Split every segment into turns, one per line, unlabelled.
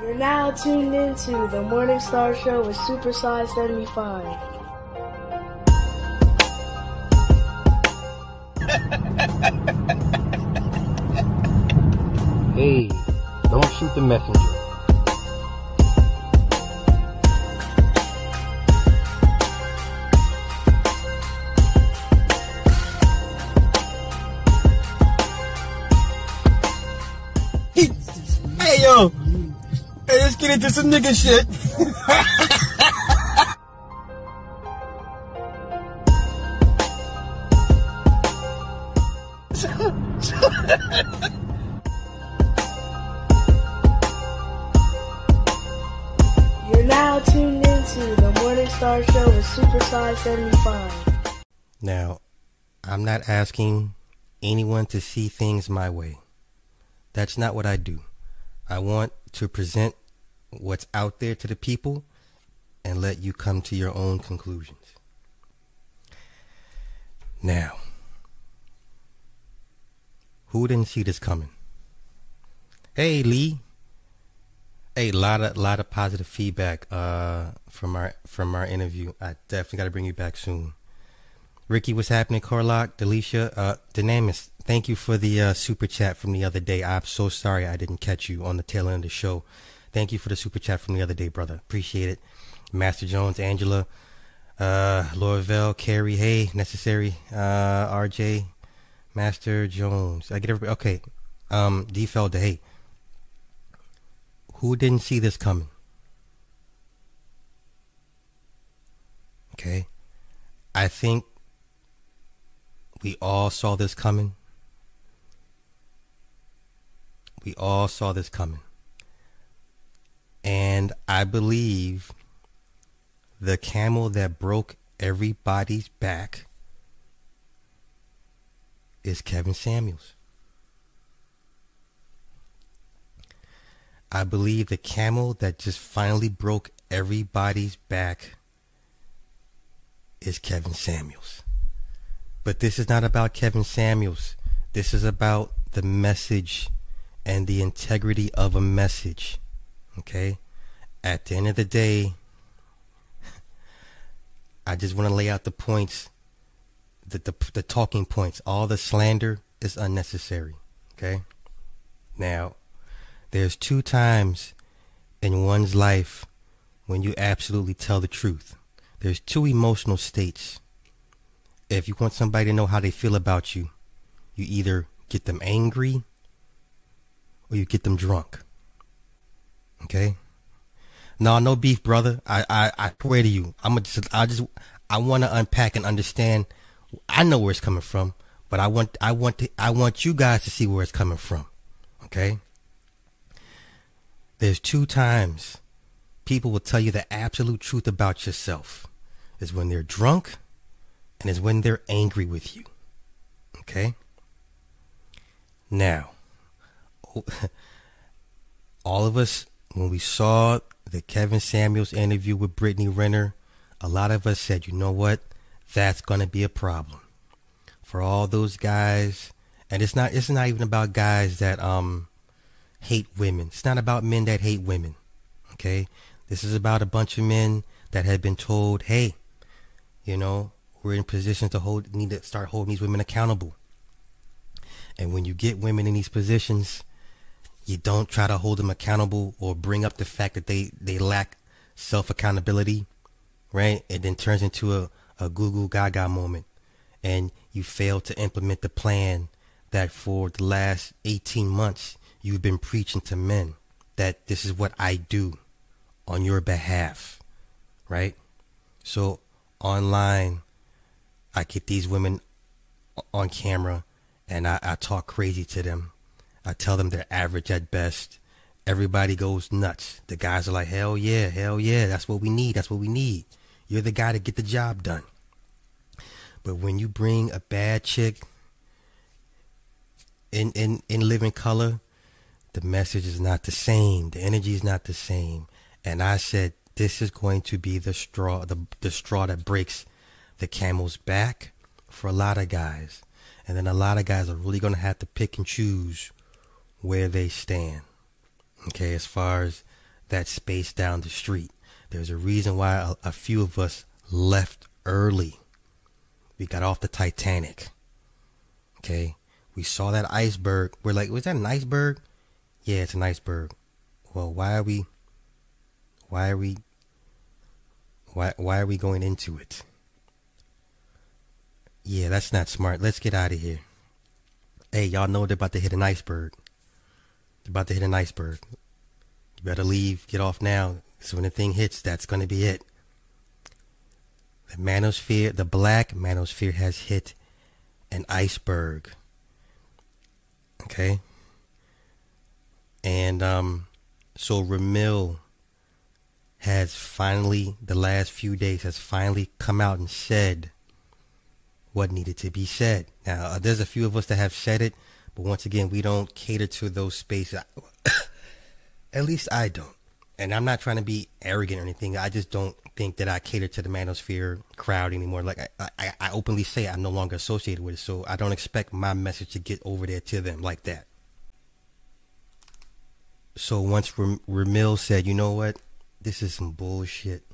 You're now tuned into the Morning Star Show with Super Size 75.
Hey, don't shoot the messenger.
Get into some nigga shit.
You're now tuned into the Morning Star Show with Super Size 75.
Now, I'm not asking anyone to see things my way. That's not what I do. I want to present what's out there to the people and let you come to your own conclusions. Now, who didn't see this coming? Hey, Lee. Hey, lot of lot of positive feedback uh, from our from our interview. I definitely got to bring you back soon. Ricky, what's happening? Corlock, Delisha, uh, Dynamis, thank you for the uh, super chat from the other day. I'm so sorry I didn't catch you on the tail end of the show. Thank you for the super chat from the other day, brother. Appreciate it. Master Jones, Angela, uh, Laurel, Carrie, hey, necessary, uh, RJ, Master Jones. I get everybody. Okay, um, D Felder, hey, who didn't see this coming? Okay, I think we all saw this coming. We all saw this coming. And I believe the camel that broke everybody's back is Kevin Samuels. I believe the camel that just finally broke everybody's back is Kevin Samuels. But this is not about Kevin Samuels. This is about the message and the integrity of a message. Okay? At the end of the day, I just want to lay out the points, the, the, the talking points. All the slander is unnecessary. Okay? Now, there's two times in one's life when you absolutely tell the truth. There's two emotional states. If you want somebody to know how they feel about you, you either get them angry or you get them drunk. Okay? No, no beef, brother. I, I, I pray to you. I'm just, I just, I want to unpack and understand. I know where it's coming from, but I want, I want to, I want you guys to see where it's coming from. Okay? There's two times people will tell you the absolute truth about yourself is when they're drunk and is when they're angry with you. Okay? Now, all of us, when we saw the Kevin Samuels interview with Brittany Renner, a lot of us said, you know what? That's going to be a problem for all those guys. And it's not, it's not even about guys that, um, hate women. It's not about men that hate women. Okay? This is about a bunch of men that had been told, hey, you know, we're in positions to hold need to start holding these women accountable. And when you get women in these positions, you don't try to hold them accountable or bring up the fact that they, they lack self accountability, right? It then turns into a, a Google Gaga moment. And you fail to implement the plan that for the last 18 months you've been preaching to men that this is what I do on your behalf, right? So online, I get these women on camera and I, I talk crazy to them. I tell them they're average at best. Everybody goes nuts. The guys are like, hell yeah, hell yeah, that's what we need, that's what we need. You're the guy to get the job done. But when you bring a bad chick in, in, in living color, the message is not the same. The energy is not the same. And I said, this is going to be the straw, the, the straw that breaks the camel's back for a lot of guys. And then a lot of guys are really going to have to pick and choose where they stand. Okay, as far as that space down the street. There's a reason why a, a few of us left early. We got off the Titanic. Okay. We saw that iceberg. We're like, was that an iceberg? Yeah, it's an iceberg. Well, why are we why are we why why are we going into it? Yeah, that's not smart. Let's get out of here. Hey, y'all know they're about to hit an iceberg. About to hit an iceberg. You better leave, get off now. So when the thing hits, that's gonna be it. The manosphere, the black manosphere has hit an iceberg. Okay? And um so Ramil has finally the last few days has finally come out and said what needed to be said. Now, uh, there's a few of us that have said it, but once again, we don't cater to those spaces. At least I don't. And I'm not trying to be arrogant or anything. I just don't think that I cater to the manosphere crowd anymore. Like I, I, I openly say I'm no longer associated with it, so I don't expect my message to get over there to them like that. So once Ram- Ramil said, you know what, this is some bullshit.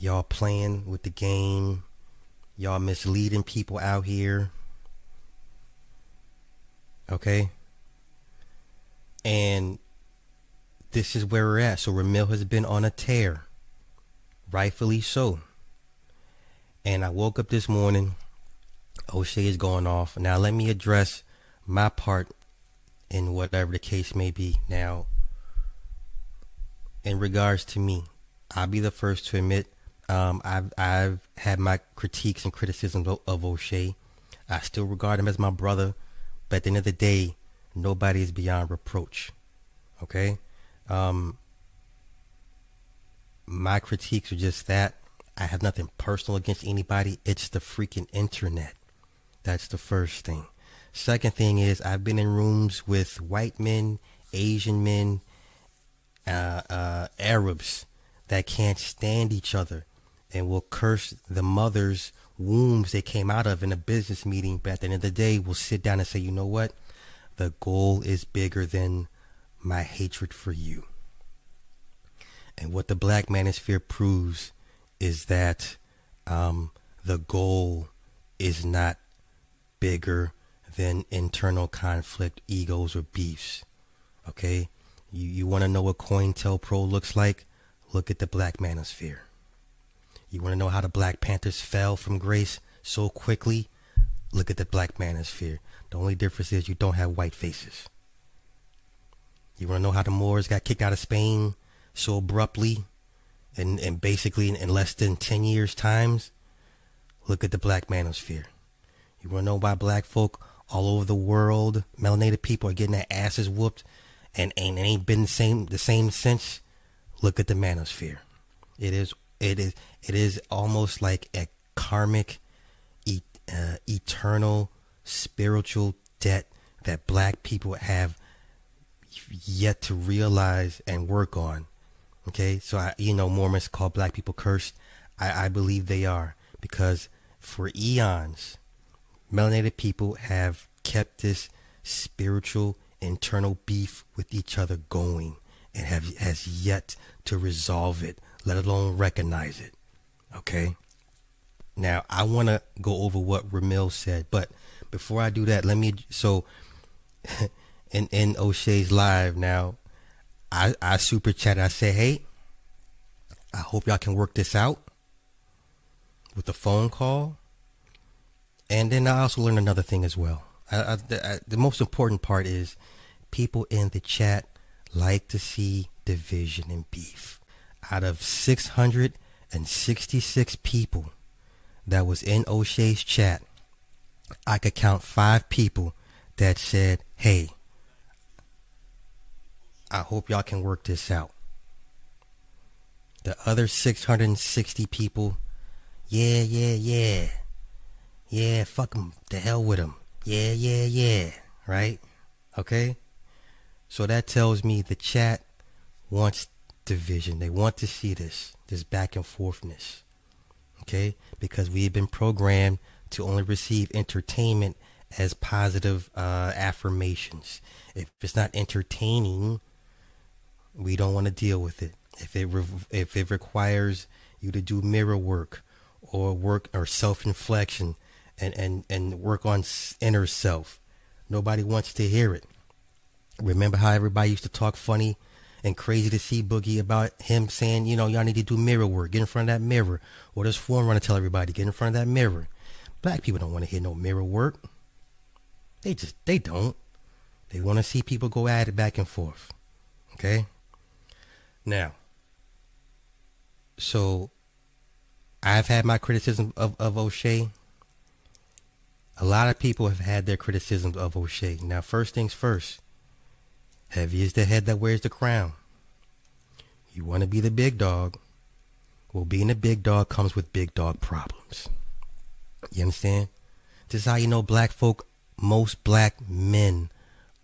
Y'all playing with the game. Y'all misleading people out here. Okay? And this is where we're at. So Ramil has been on a tear. Rightfully so. And I woke up this morning. O'Shea is going off. Now let me address my part in whatever the case may be. Now, in regards to me, I'll be the first to admit um, I've I've had my critiques and criticisms of, of O'Shea. I still regard him as my brother, but at the end of the day, nobody is beyond reproach. Okay, um, my critiques are just that. I have nothing personal against anybody. It's the freaking internet. That's the first thing. Second thing is I've been in rooms with white men, Asian men, uh, uh, Arabs that can't stand each other and will curse the mother's wombs they came out of in a business meeting. But at the end of the day, will sit down and say, you know what? The goal is bigger than my hatred for you. And what the black manosphere proves is that um, the goal is not bigger than internal conflict, egos, or beefs. Okay? You, you want to know what COINTELPRO looks like? Look at the black manosphere. You want to know how the Black Panthers fell from grace so quickly? Look at the black manosphere. The only difference is you don't have white faces. You want to know how the Moors got kicked out of Spain so abruptly and, and basically in, in less than 10 years' times? Look at the black manosphere. You want to know why black folk all over the world, melanated people, are getting their asses whooped and, and ain't been the same the same since? Look at the manosphere. It is it is it is almost like a karmic, e- uh, eternal, spiritual debt that black people have yet to realize and work on. Okay, so I, you know, Mormons call black people cursed. I, I believe they are because for eons, melanated people have kept this spiritual internal beef with each other going and have has yet to resolve it, let alone recognize it. Okay? Now, I want to go over what Ramil said, but before I do that, let me so in in O'Shea's live now, I I super chat. I say, "Hey, I hope y'all can work this out with the phone call." And then I also learned another thing as well. I, I, the, I, the most important part is people in the chat like to see division and beef. Out of 666 people that was in O'Shea's chat, I could count five people that said, hey, I hope y'all can work this out. The other 660 people, yeah, yeah, yeah. Yeah, fuck them. The hell with them. Yeah, yeah, yeah. Right? Okay? So that tells me the chat wants division. They want to see this, this back and forthness. Okay? Because we've been programmed to only receive entertainment as positive uh, affirmations. If it's not entertaining, We don't want to deal with it. If it re- if it requires you to do mirror work or work or self inflection and, and, and work on inner self, nobody wants to hear it. Remember how everybody used to talk funny and crazy to see Boogie about him saying, you know, y'all need to do mirror work, get in front of that mirror. Or does Form run tell everybody, get in front of that mirror. Black people don't want to hear no mirror work. They just, they don't. They want to see people go at it back and forth. Okay? Now, so I've had my criticism of, of O'Shea. A lot of people have had their criticisms of O'Shea. Now, first things first, heavy is the head that wears the crown. You want to be the big dog. Well, being a big dog comes with big dog problems. You understand? This is how you know black folk, most black men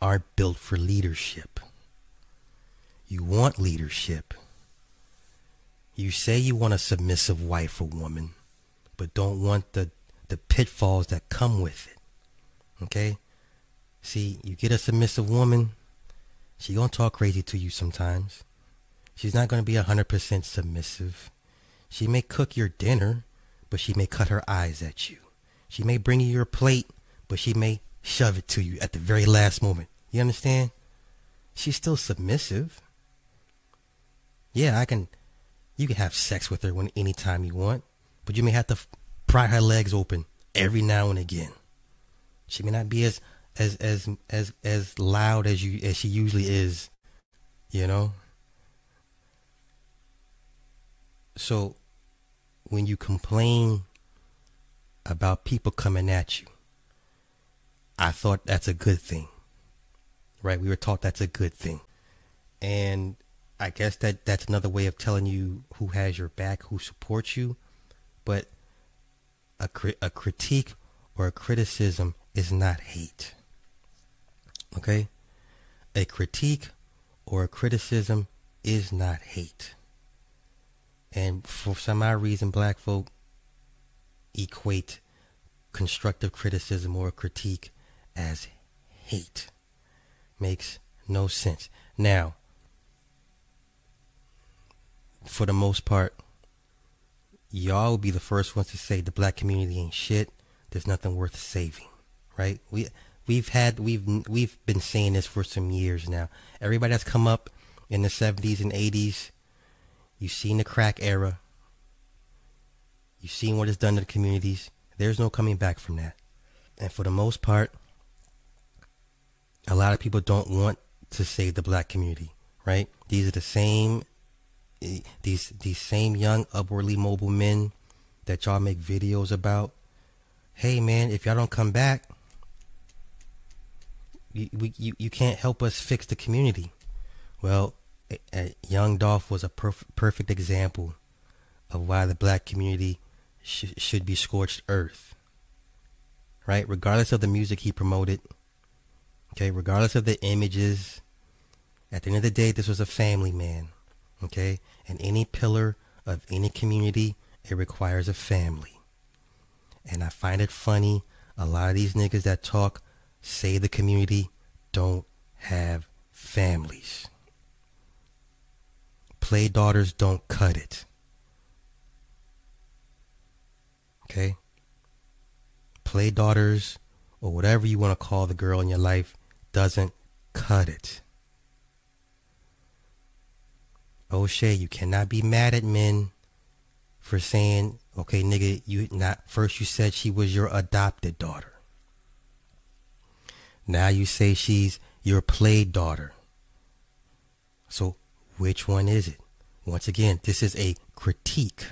aren't built for leadership. You want leadership. You say you want a submissive wife or woman, but don't want the, the pitfalls that come with it. Okay? See, you get a submissive woman, she gonna talk crazy to you sometimes. She's not gonna be a hundred percent submissive. She may cook your dinner, but she may cut her eyes at you. She may bring you your plate, but she may shove it to you at the very last moment. You understand? She's still submissive. Yeah, I can. You can have sex with her when anytime you want, but you may have to pry her legs open every now and again. She may not be as as as as as loud as you as she usually is, you know. So, when you complain about people coming at you, I thought that's a good thing right? We were taught that's a good thing. And I guess that that's another way of telling you who has your back, who supports you. But a, a critique or a criticism is not hate. Okay? A critique or a criticism is not hate. And for some odd reason, black folk equate constructive criticism or critique as hate makes no sense. Now, for the most part, y'all will be the first ones to say the black community ain't shit. There's nothing worth saving, right? We we've had we've we've been saying this for some years now. Everybody that's come up in the 70s and 80s, you've seen the crack era. You've seen what it's done to the communities. There's no coming back from that. And for the most part, a lot of people don't want to save the black community, right? These are the same these these same young upwardly mobile men that y'all make videos about. Hey man, if y'all don't come back, you we, you, you can't help us fix the community. Well, young Dolph was a perf- perfect example of why the black community sh- should be scorched earth. Right? Regardless of the music he promoted, Okay, regardless of the images, at the end of the day, this was a family man. Okay, and any pillar of any community, it requires a family. And I find it funny, a lot of these niggas that talk say the community don't have families. Play daughters don't cut it. Okay? Play daughters, or whatever you want to call the girl in your life, doesn't cut it. O'Shea, you cannot be mad at men for saying, okay, nigga, you not first you said she was your adopted daughter. Now you say she's your play daughter. So which one is it? Once again, this is a critique.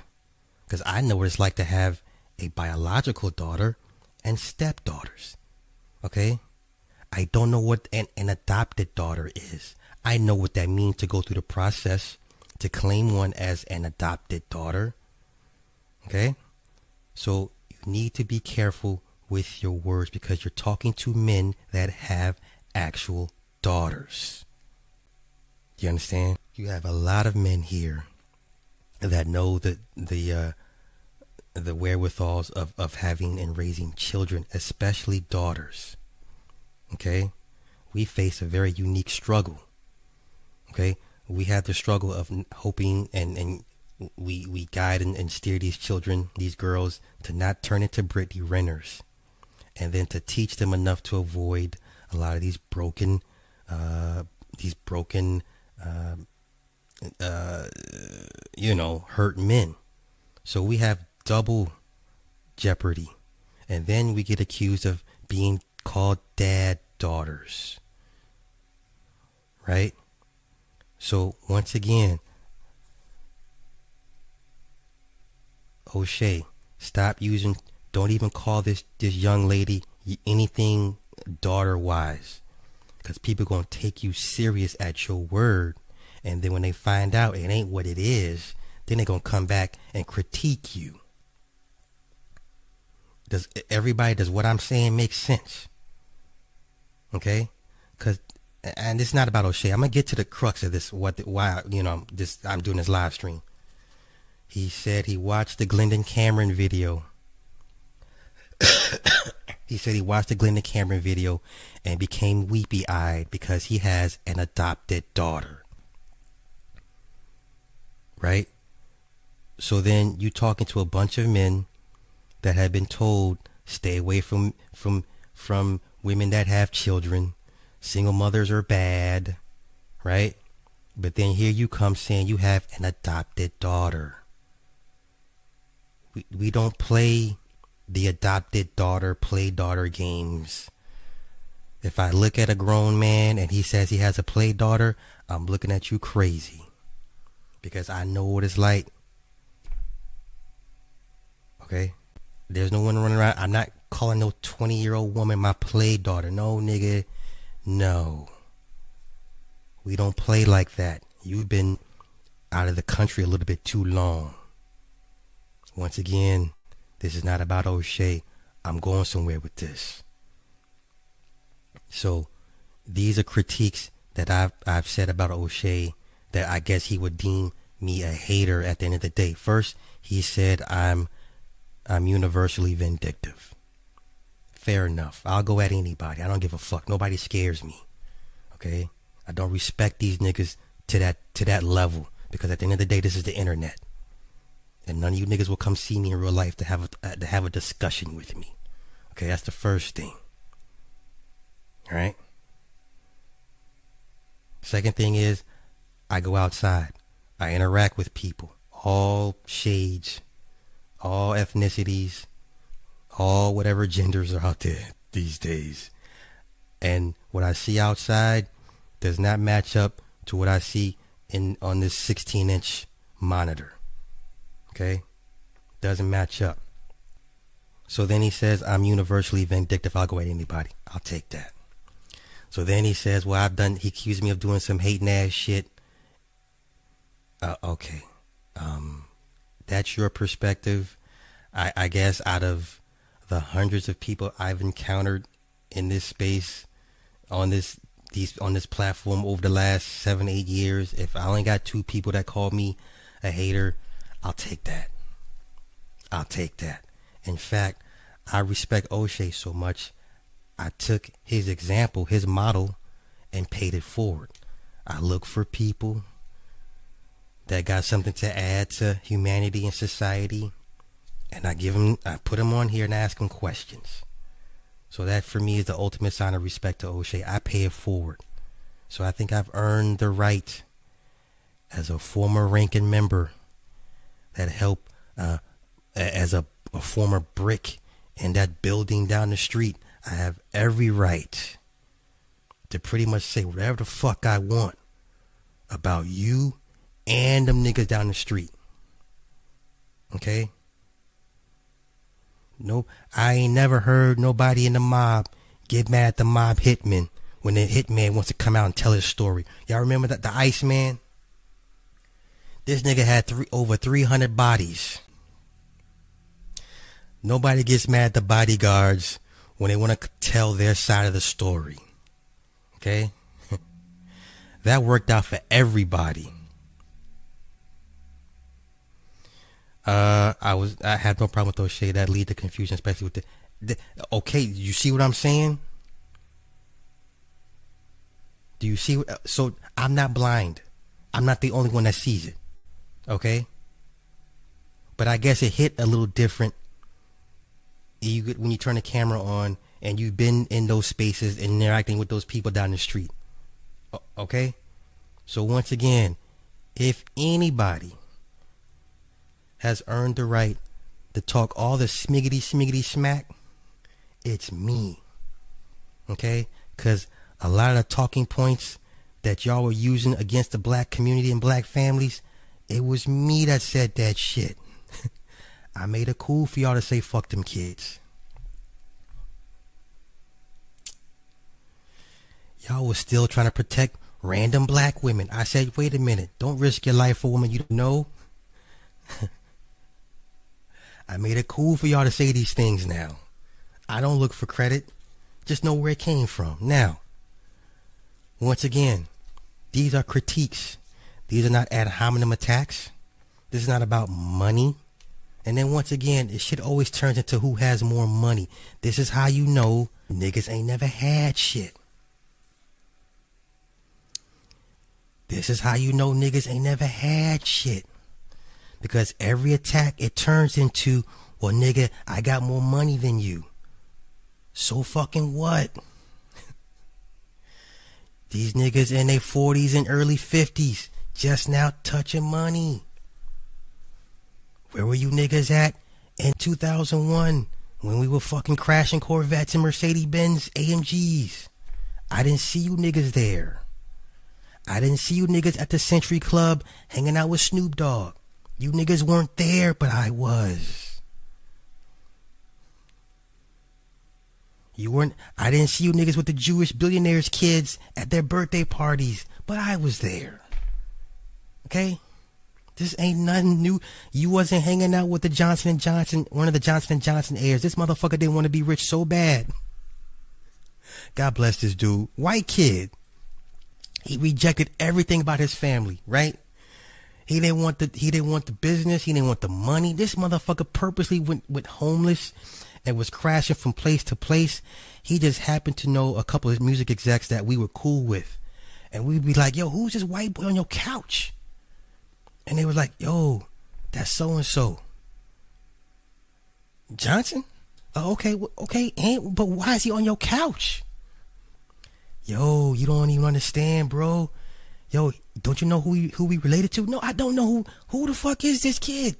Because I know what it's like to have a biological daughter and stepdaughters. Okay? I don't know what an, an adopted daughter is. I know what that means to go through the process to claim one as an adopted daughter. Okay? So you need to be careful with your words because you're talking to men that have actual daughters. You understand? You have a lot of men here that know the the uh, the wherewithals of, of having and raising children, especially daughters. Okay? We face a very unique struggle. Okay? we have the struggle of hoping and, and we we guide and, and steer these children, these girls, to not turn into Brittany Renners, and then to teach them enough to avoid a lot of these broken, uh, these broken, uh, uh, you know, hurt men. So we have double jeopardy, and then we get accused of being called dad daughters, right? So once again, O'Shea, stop using. Don't even call this this young lady anything daughter wise, because people gonna take you serious at your word, and then when they find out it ain't what it is, then they gonna come back and critique you. Does everybody does what I'm saying make sense? Okay, because and it's not about O'Shea. I'm gonna get to the crux of this. What why you know this I'm doing this live stream. He said he watched the Glendon Cameron video. he said he watched the Glenda Cameron video and became weepy eyed because he has an adopted daughter. Right? So then you talking to a bunch of men that have been told stay away from from from women that have children. Single mothers are bad, right? But then here you come saying you have an adopted daughter we, we don't play the adopted daughter play daughter games. If I look at a grown man and he says he has a play daughter, I'm looking at you crazy. Because I know what it's like. Okay? There's no one running around. I'm not calling no 20 year old woman my play daughter. No, nigga. No. We don't play like that. You've been out of the country a little bit too long. Once again, this is not about O'Shea. I'm going somewhere with this. So these are critiques that I've I've said about O'Shea that I guess he would deem me a hater at the end of the day. First, he said I'm I'm universally vindictive. Fair enough. I'll go at anybody. I don't give a fuck. Nobody scares me. Okay? I don't respect these niggas to that to that level because at the end of the day this is the internet and none of you niggas will come see me in real life to have a, uh, to have a discussion with me. Okay, that's the first thing. All right. Second thing is, I go outside. I interact with people, all shades, all ethnicities, all whatever genders are out there these days. And what I see outside does not match up to what I see in on this 16 inch monitor. Okay? Doesn't match up. So then he says, I'm universally vindictive. I'll go at anybody. I'll take that. So then he says, Well, I've done, he accused me of doing some hating ass shit. Uh, okay. Um, that's your perspective. I, I guess out of the hundreds of people I've encountered in this space, on this these on this platform over the last seven eight years, if I only got two people that called me a hater, I'll take that. I'll take that. In fact, I respect O'Shea so much, I took his example, his model, and paid it forward. I look for people that got something to add to humanity and society, and I give them, I put them on here and ask them questions. So that for me is the ultimate sign of respect to O'Shea. I pay it forward. So I think I've earned the right as a former ranking member that helped uh, as a, a former brick in that building down the street. I have every right to pretty much say whatever the fuck I want about you and them niggas down the street. Okay? No, I ain't never heard nobody in the mob get mad at the mob hitman when the hitman wants to come out and tell his story. Y'all remember that the Iceman? This nigga had three over 300 bodies. Nobody gets mad at the bodyguards when they want to tell their side of the story. Okay? that worked out for everybody. Uh, I was I had no problem with those that lead to confusion, especially with the, the. Okay, you see what I'm saying? Do you see? What, so I'm not blind. I'm not the only one that sees it. Okay? But I guess it hit a little different you when you turn the camera on and you've been in those spaces and interacting with those people down the street. Okay? So once again, if anybody has earned the right to talk all the smiggity smiggity smack, it's me. Okay? Because a lot of the talking points that y'all were using against the black community and black families, it was me that said that shit. I made it cool for y'all to say fuck them kids. Y'all was still trying to protect random black women. I said, wait a minute, don't risk your life for a woman you don't know. I made it cool for y'all to say these things now. I don't look for credit. Just know where it came from. Now, once again, these are critiques. These are not ad hominem attacks. This is not about money. And then once again, it shit always turns into who has more money. This is how you know niggas ain't never had shit. This is how you know niggas ain't never had shit. Because every attack, it turns into, well, nigga, I got more money than you. So fucking what? These niggas in their 40s and early 50s just now touching money. Where were you niggas at in 2001 when we were fucking crashing Corvettes and Mercedes Benz AMGs? I didn't see you niggas there. I didn't see you niggas at the Century Club hanging out with Snoop Dogg. You niggas weren't there, but I was. You weren't, I didn't see you niggas with the Jewish billionaires' kids at their birthday parties, but I was there. Okay? This ain't nothing new. You wasn't hanging out with the Johnson and Johnson, one of the Johnson and Johnson heirs. This motherfucker didn't want to be rich so bad. God bless this dude. White kid. He rejected everything about his family, right? He didn't want the he didn't want the business, he didn't want the money. This motherfucker purposely went went homeless and was crashing from place to place. He just happened to know a couple of music execs that we were cool with. And we'd be like, yo, who's this white boy on your couch? And they was like, yo, that's so and so. Johnson? Oh, okay, okay, and, but why is he on your couch? Yo, you don't even understand, bro. Yo, don't you know who who we related to? No, I don't know who who the fuck is this kid.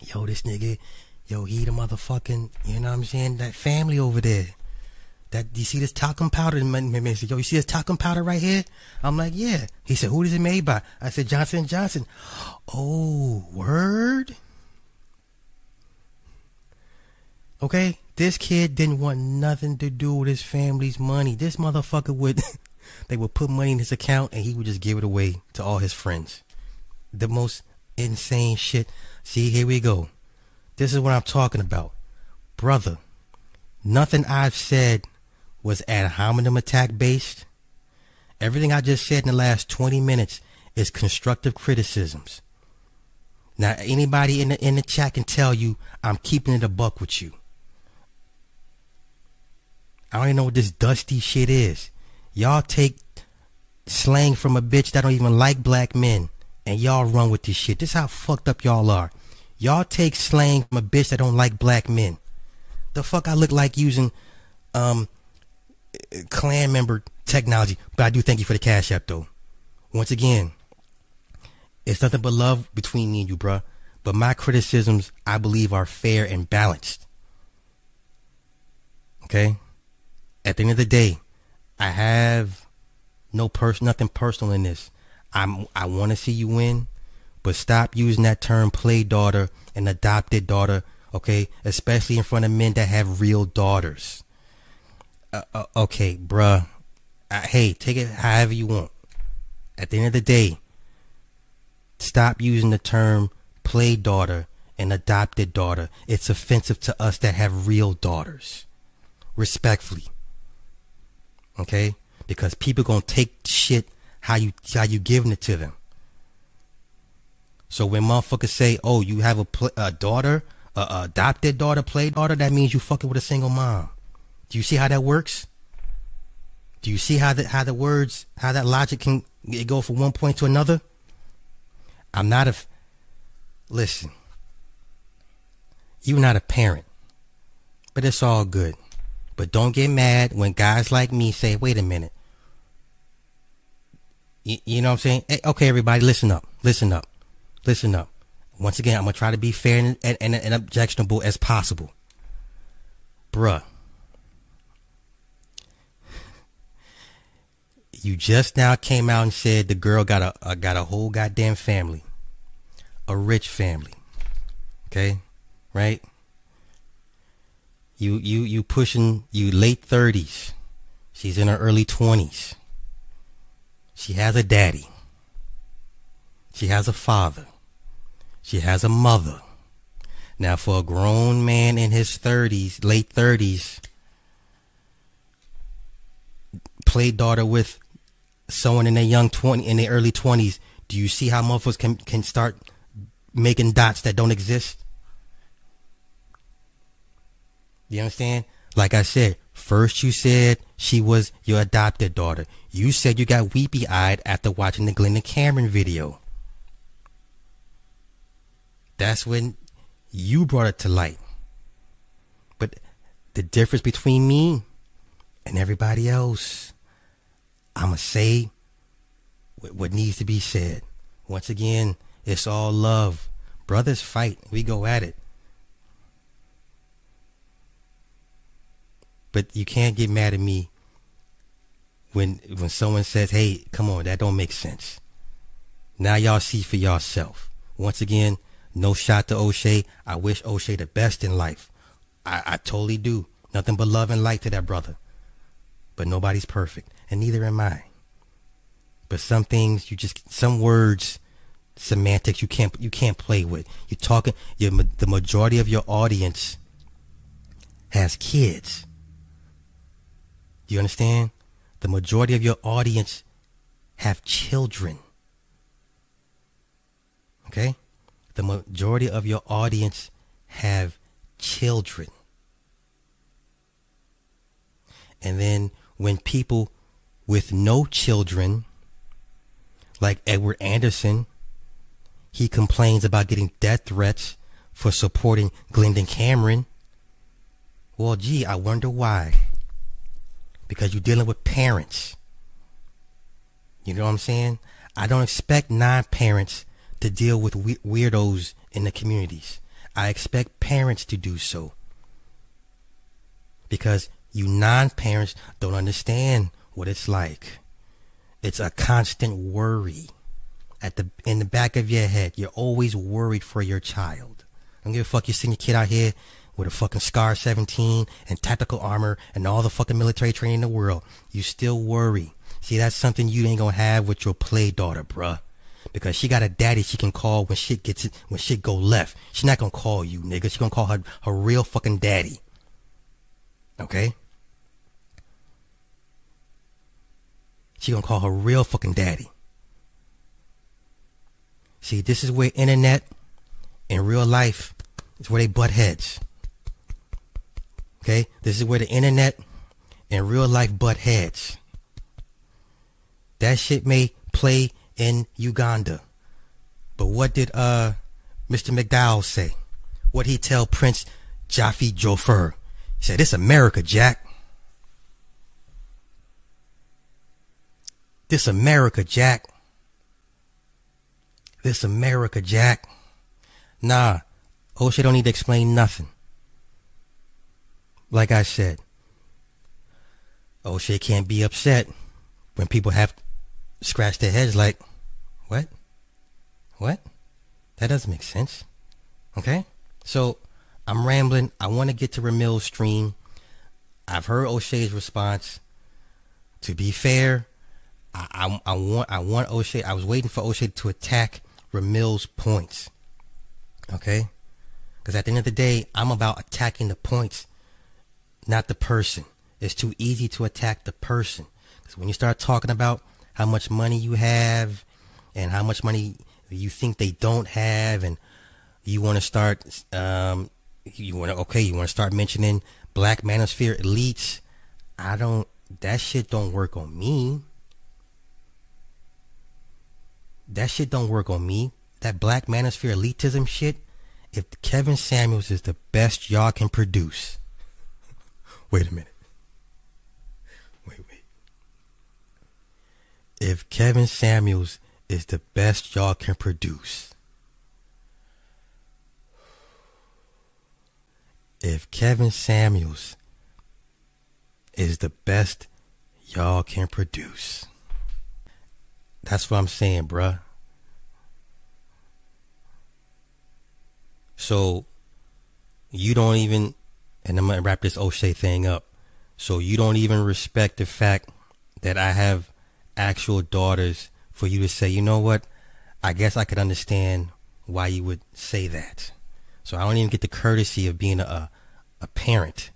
Yo, this nigga, yo, he the motherfucking, you know what I'm saying? That family over there. That you see this talcum powder? Man, man said, yo, you see this talcum powder right here? I'm like, yeah. He said, who is it made by? I said, Johnson and Johnson. Oh, word. Okay, this kid didn't want nothing to do with his family's money. This motherfucker would, they would put money in his account and he would just give it away to all his friends. The most insane shit. See, here we go. This is what I'm talking about. Brother, nothing I've said was ad hominem attack based. Everything I just said in the last 20 minutes is constructive criticisms. Now, anybody in the, in the chat can tell you I'm keeping it a buck with you. I don't even know what this dusty shit is. Y'all take slang from a bitch that don't even like black men and y'all run with this shit. This is how fucked up y'all are. Y'all take slang from a bitch that don't like black men. The fuck I look like using um clan member technology. But I do thank you for the cash app though. Once again, it's nothing but love between me and you, bruh. But my criticisms, I believe, are fair and balanced. Okay? At the end of the day, I have no pers- nothing personal in this. I'm I want to see you win, but stop using that term play daughter and adopted daughter, okay? Especially in front of men that have real daughters uh, uh, okay, bruh. Uh, hey, take it however you want. At the end of the day, stop using the term play daughter and adopted daughter. It's offensive to us that have real daughters. Respectfully. Okay? Because people gonna take shit how you how you giving it to them. So when motherfuckers say, "Oh, you have a, a daughter, a, a adopted daughter, play daughter," that means you fucking with a single mom. Do you see how that works? Do you see how the how the words how that logic can go from one point to another. I'm not a Listen. You're not a parent, but it's all good. But don't get mad when guys like me say, "Wait a minute." You, you know what I'm saying? Hey, okay, everybody, listen up. Listen up. Listen up. Once again, I'm gonna try to be fair and, and, and objectionable as possible. Bruh. You just now came out and said the girl got a, a got a whole goddamn family. A rich family. Okay? Right? You you you pushing you late thirties. She's in her early twenties. She has a daddy. She has a father. She has a mother. Now, for a grown man in his 30s, late 30s, play daughter with someone in their young 20, in their early 20s, do you see how motherfuckers can, can start making dots that don't exist? You understand? Like I said, first you said she was your adopted daughter. You said you got weepy eyed after watching the Glenda Cameron video. That's when you brought it to light. But the difference between me and everybody else, I'ma say what, what needs to be said. Once again, it's all love. Brothers fight. We go at it. But you can't get mad at me when when someone says, "Hey, come on, that don't make sense." Now y'all see for yourself. Once again, no shot to O'Shea. I wish O'Shea the best in life. I, I totally do. Nothing but love and light to that brother. But nobody's perfect, and neither am I. But some things you just some words, semantics you can't you can't play with. You're talking. the majority of your audience has kids. Do you understand? The majority of your audience have children. Okay? The majority of your audience have children. And then when people with no children, like Edward Anderson, he complains about getting death threats for supporting Glendon Cameron. Well, gee, I wonder why. Because you're dealing with parents. You know what I'm saying? I don't expect non parents to deal with we- weirdos in the communities. I expect parents to do so. Because you non parents don't understand what it's like. It's a constant worry. At the in the back of your head, you're always worried for your child. I don't give a fuck you send your kid out here with a fucking Scar 17 and tactical armor and all the fucking military training in the world. You still worry. See, that's something you ain't gonna have with your play daughter, bruh. Because she got a daddy she can call when shit gets when shit go left. She's not gonna call you, nigga. She gonna call her her real fucking daddy. Okay? She gonna call her real fucking daddy. See, this is where internet and real life is where they butt heads. Okay? This is where the internet and real life butt heads. That shit may play in Uganda. But what did uh Mr. McDowell say? What he tell Prince Jaffe Joffer? He said, It's America, Jack. This America, Jack. This America, Jack. Nah, O'Shea don't need to explain nothing. Like I said, O'Shea can't be upset when people have scratched their heads like, what? What? That doesn't make sense. Okay? So I'm rambling. I want to get to Ramil's stream. I've heard O'Shea's response. To be fair, I, I, I want I want O'Shea. I was waiting for O'Shea to attack Ramil's points. Okay? Because at the end of the day, I'm about attacking the points, not the person. It's too easy to attack the person. Because when you start talking about how much money you have and how much money you think they don't have, and you want to start, um, you want to, okay, you want to start mentioning black manosphere elites. I don't, that shit don't work on me. That shit don't work on me. That black manosphere elitism shit. If Kevin Samuels is the best y'all can produce, wait a minute. Wait, wait. If Kevin Samuels is the best y'all can produce, if Kevin Samuels is the best y'all can produce. That's what I'm saying, bruh. So you don't even, and I'm gonna wrap this O'Shea thing up. So you don't even respect the fact that I have actual daughters for you to say, you know what? I guess I could understand why you would say that. So I don't even get the courtesy of being a a parent,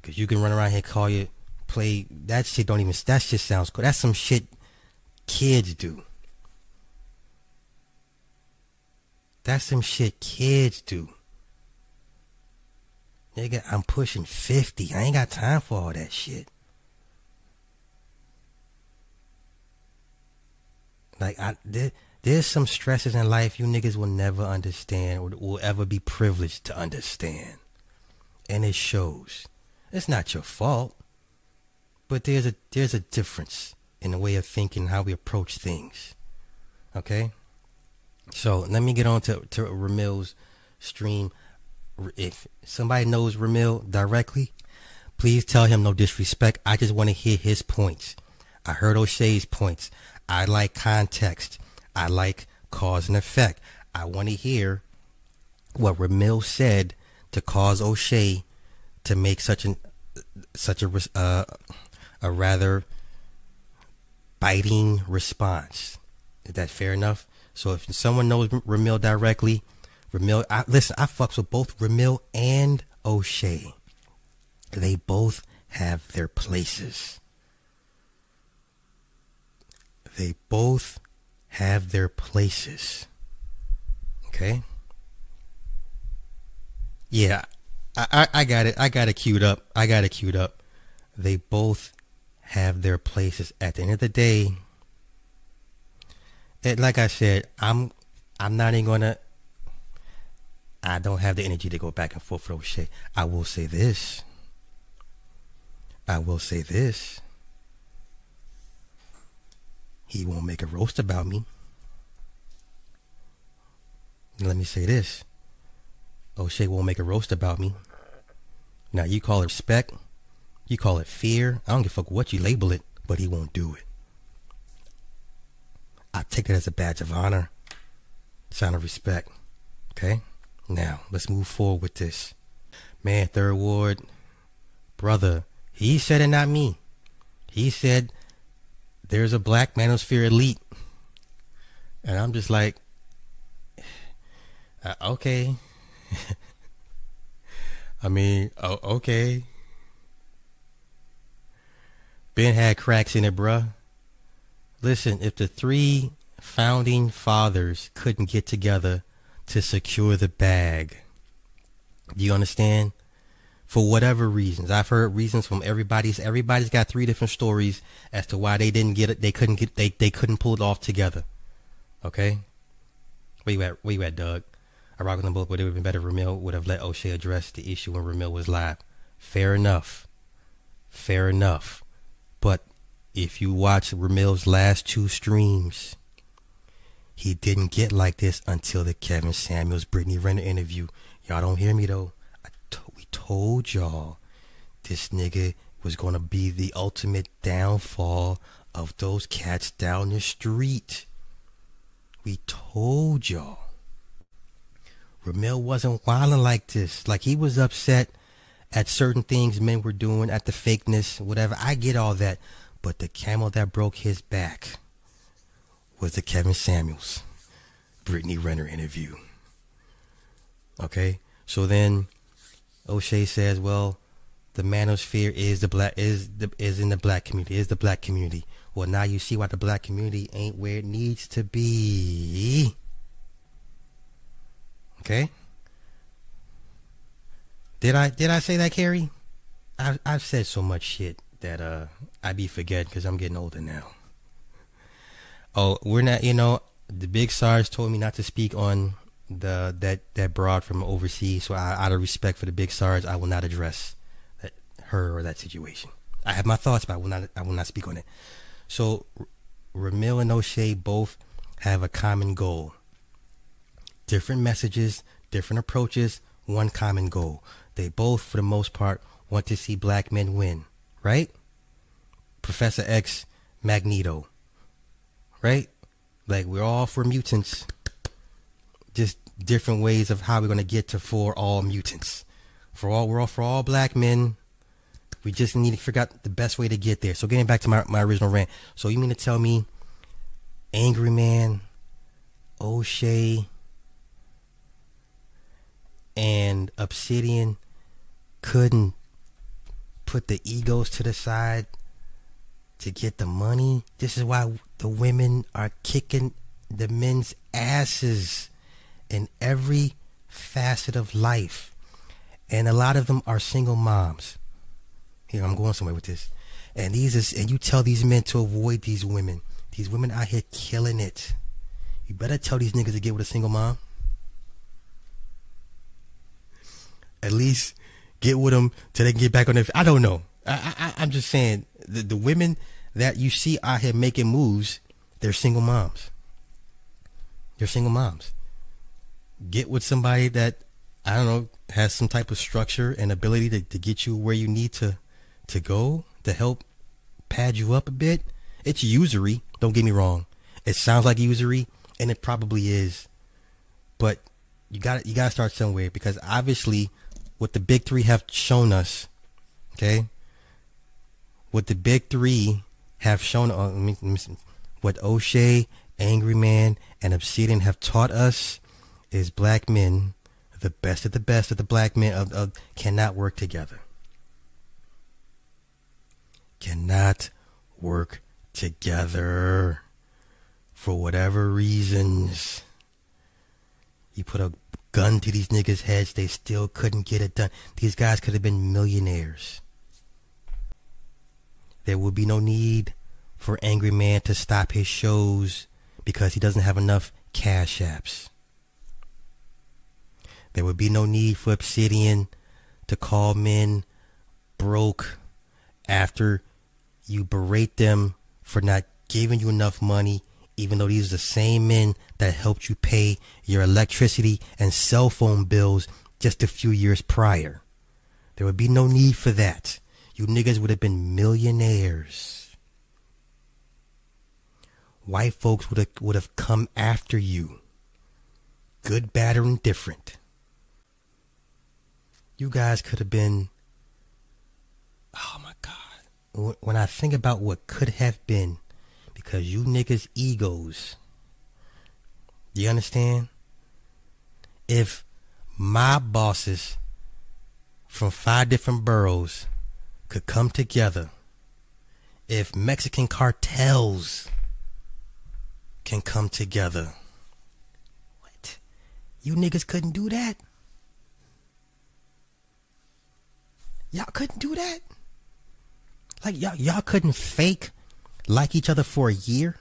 because you can run around here call you play that shit. Don't even that shit sounds cool. That's some shit kids do. That's some shit kids do. Nigga, I'm pushing 50. I ain't got time for all that shit. Like, I, there, there's some stresses in life you niggas will never understand or will ever be privileged to understand. And it shows. It's not your fault. But there's a there's a difference in the way of thinking, how we approach things. Okay? So let me get on to, to Ramil's stream. If somebody knows Ramil directly, please tell him no disrespect. I just want to hear his points. I heard O'Shea's points. I like context. I like cause and effect. I want to hear what Ramil said to cause O'Shea to make such an such a uh, a rather biting response. Is that fair enough? So if someone knows Ramil directly, Ramil, I, listen, I fucks with both Ramil and O'Shea. They both have their places. They both have their places. Okay? Yeah, I, I, I got it. I got it queued up. I got it queued up. They both have their places. At the end of the day, it, like I said, I'm I'm not even gonna. I don't have the energy to go back and forth with O'Shea. I will say this. I will say this. He won't make a roast about me. Let me say this. Oh, O'Shea won't make a roast about me. Now you call it respect, you call it fear. I don't give a fuck what you label it, but he won't do it. I take it as a badge of honor, sign of respect. Okay? Now, let's move forward with this. Man, Third Ward, brother, he said it, not me. He said there's a black manosphere elite. And I'm just like, uh, okay. I mean, oh, okay. Ben had cracks in it, bruh. Listen, if the three founding fathers couldn't get together to secure the bag, do you understand? For whatever reasons, I've heard reasons from everybody's. Everybody's got three different stories as to why they didn't get it. They couldn't get. They they couldn't pull it off together. Okay. Where you at? Where you at, Doug? I rock on the book, but it would have been better. Ramil would have let O'Shea address the issue when Ramil was live. Fair enough. Fair enough. But if you watch Ramil's last two streams, he didn't get like this until the Kevin Samuels Brittany Renner interview. Y'all don't hear me though. I we told y'all this nigga was gonna be the ultimate downfall of those cats down the street. We told y'all. Ramil wasn't wilding like this. Like he was upset at certain things men were doing, at the fakeness, whatever. I get all that. But the camel that broke his back was the Kevin Samuels, Brittany Renner interview. Okay? So then O'Shea says, well, the manosphere is the black is the is in the black community, is the black community. Well now you see why the black community ain't where it needs to be. Okay? Did I did I say that, Carrie? I've I've said so much shit that uh I be forgetting because I'm getting older now. Oh, we're not. You know, the big SARS told me not to speak on the that that broad from overseas. So I, out of respect for the big SARS, I will not address that, her or that situation. I have my thoughts, but I will not. I will not speak on it. So Ramil and O'Shea both have a common goal. Different messages, different approaches, one common goal. They both, for the most part, want to see black men win, right? Professor X, Magneto, right? Like we're all for mutants. Just different ways of how we're gonna get to for all mutants. For all we're all for all black men. We just need to figure out the best way to get there. So getting back to my, my original rant. So you mean to tell me Angry Man, O'Shea, and Obsidian couldn't put the egos to the side to get the money. This is why the women are kicking the men's asses in every facet of life. And a lot of them are single moms. Here, I'm going somewhere with this. And these is and you tell these men to avoid these women. These women out here killing it. You better tell these niggas to get with a single mom. At least get with them till they can get back on their. I don't know. I, I, I'm just saying the, the women that you see out here making moves, they're single moms. They're single moms. Get with somebody that I don't know has some type of structure and ability to, to get you where you need to to go to help pad you up a bit. It's usury. Don't get me wrong. It sounds like usury, and it probably is. But you got you got to start somewhere because obviously, what the big three have shown us, okay. What the big three have shown, uh, what O'Shea, Angry Man, and Obsidian have taught us is black men, the best of the best of the black men, of, of cannot work together. Cannot work together for whatever reasons. You put a gun to these niggas' heads, they still couldn't get it done. These guys could have been millionaires. There would be no need for Angry Man to stop his shows because he doesn't have enough cash apps. There would be no need for Obsidian to call men broke after you berate them for not giving you enough money, even though these are the same men that helped you pay your electricity and cell phone bills just a few years prior. There would be no need for that. You niggas would have been millionaires. White folks would have, would have come after you. Good, bad, or indifferent. You guys could have been. Oh my God. When I think about what could have been, because you niggas' egos. You understand? If my bosses from five different boroughs could come together, if Mexican cartels can come together, what? You niggas couldn't do that? Y'all couldn't do that? Like y'all y'all couldn't fake like each other for a year?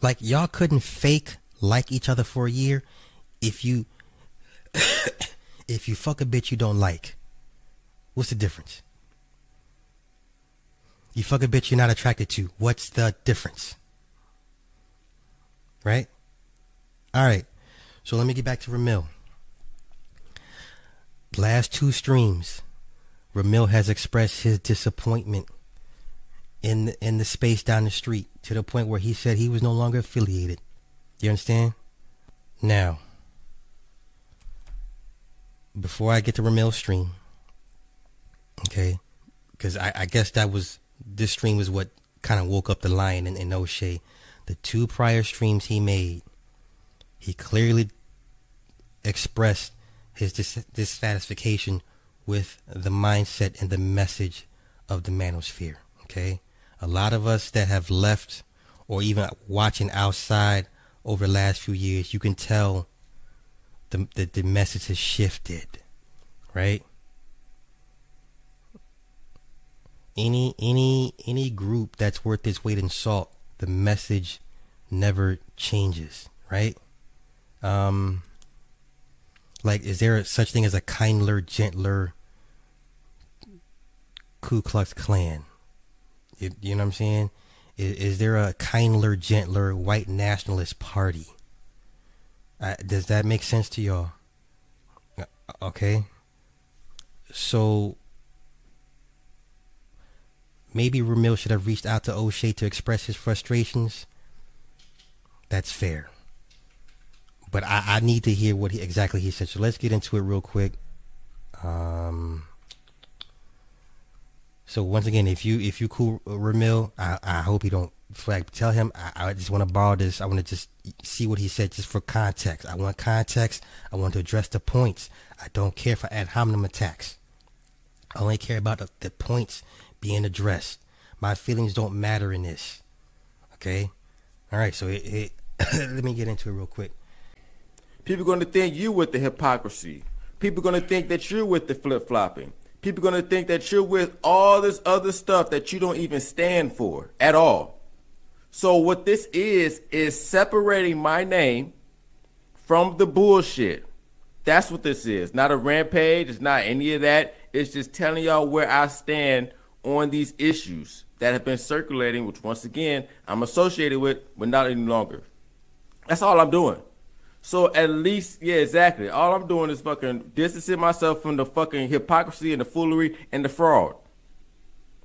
Like y'all couldn't fake like each other for a year if you if you fuck a bitch you don't like. What's the difference? You fuck a bitch you're not attracted to. What's the difference? Right? All right. So let me get back to Ramil. Last two streams, Ramil has expressed his disappointment in the, in the space down the street to the point where he said he was no longer affiliated. You understand? Now, before I get to Ramil's stream, okay, because I, I, guess that was this stream was what kind of woke up the lion in, in O'Shea. The two prior streams he made, he clearly expressed his dis- dissatisfaction with the mindset and the message of the manosphere. Okay, a lot of us that have left or even watching outside over the last few years, you can tell the, the, the message has shifted, right? Any any any group that's worth its weight in salt, the message never changes, right? Um, like, is there such thing as a kindler, gentler Ku Klux Klan? You, know what I'm saying? Is, is there a kindler, gentler white nationalist party? Uh, does that make sense to y'all? Uh, okay. So maybe Ramil should have reached out to O'Shea to express his frustrations. That's fair. But I, I need to hear what he, exactly he said. So let's get into it real quick. Um, so once again, if you if you cool uh, Ramil, I, I hope you don't flag. Tell him I, I just want to borrow this. I want to just see what he said just for context. I want context. I want to address the points. I don't care for ad hominem attacks. I only care about the, the points being addressed. My feelings don't matter in this. Okay. All right. So it, it let me get into it real quick.
People are going to think you with the hypocrisy. People are going to think that you're with the flip flopping. People going to think that you're with all this other stuff that you don't even stand for at all. So what this is is separating my name from the bullshit. That's what this is. Not a rampage. It's not any of that. It's just telling y'all where I stand on these issues that have been circulating, which once again I'm associated with, but not any longer. That's all I'm doing. So at least, yeah, exactly. All I'm doing is fucking distancing myself from the fucking hypocrisy and the foolery and the fraud.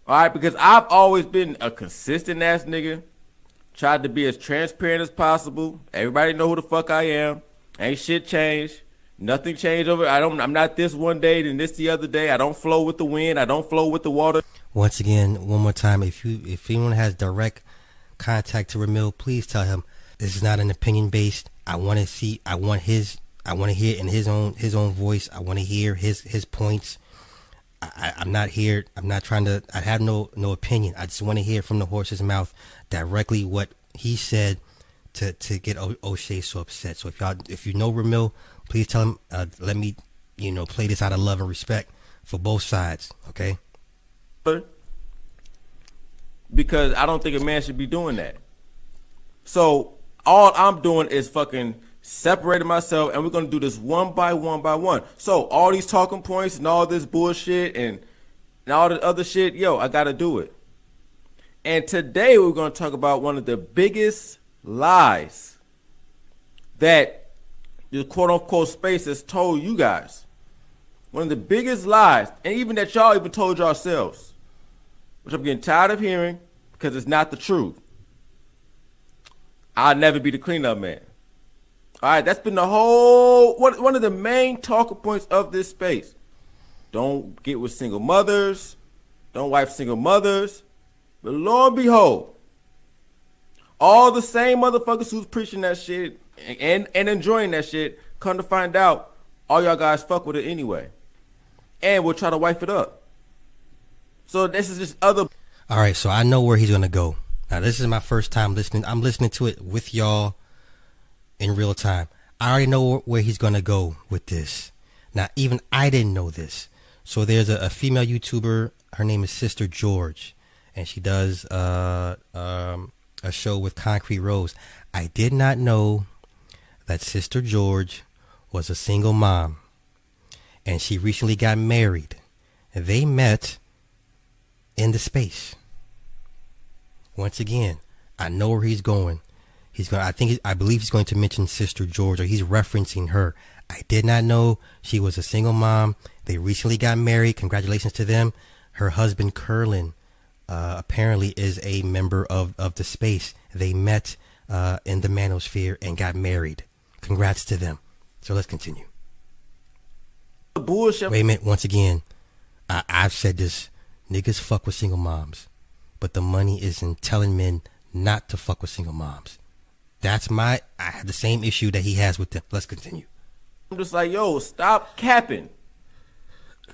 All right, because I've always been a consistent ass nigga. Tried to be as transparent as possible. Everybody know who the fuck I am. Ain't shit changed. Nothing changed over. I don't. I'm not this one day and this the other day. I don't flow with the wind. I don't flow with the water.
Once again, one more time, if you if anyone has direct contact to Ramil, please tell him this is not an opinion based. I want to see. I want his. I want to hear in his own his own voice. I want to hear his his points. I, I'm not here. I'm not trying to. I have no no opinion. I just want to hear from the horse's mouth directly what he said to to get o- O'Shea so upset. So if y'all if you know Ramil, please tell him. Uh, let me you know play this out of love and respect for both sides. Okay.
Because I don't think a man should be doing that. So all I'm doing is fucking separating myself, and we're gonna do this one by one by one. So all these talking points and all this bullshit and and all the other shit, yo, I gotta do it. And today we're gonna talk about one of the biggest lies that the quote unquote space has told you guys. One of the biggest lies, and even that y'all even told yourselves, which I'm getting tired of hearing because it's not the truth. I'll never be the cleanup man. All right, that's been the whole one, one of the main talking points of this space. Don't get with single mothers. Don't wife single mothers. But lo and behold, all the same motherfuckers who's preaching that shit and, and enjoying that shit come to find out all y'all guys fuck with it anyway. And we'll try to wife it up. So this is just other.
All right, so I know where he's gonna go. Now this is my first time listening. I'm listening to it with y'all in real time. I already know where he's gonna go with this. Now even I didn't know this. So there's a, a female YouTuber. Her name is Sister George, and she does uh, um, a show with Concrete Rose. I did not know that Sister George was a single mom, and she recently got married. They met in the space. Once again, I know where he's going. He's going. I think. I believe he's going to mention Sister George, or he's referencing her. I did not know she was a single mom. They recently got married. Congratulations to them. Her husband, Curlin, uh, apparently is a member of of the space. They met uh, in the manosphere and got married. Congrats to them. So let's continue.
bullshit.
Wait a minute. Once again, I, I've said this. Niggas fuck with single moms, but the money is in telling men not to fuck with single moms. That's my. I have the same issue that he has with them. Let's continue.
I'm just like, yo, stop capping.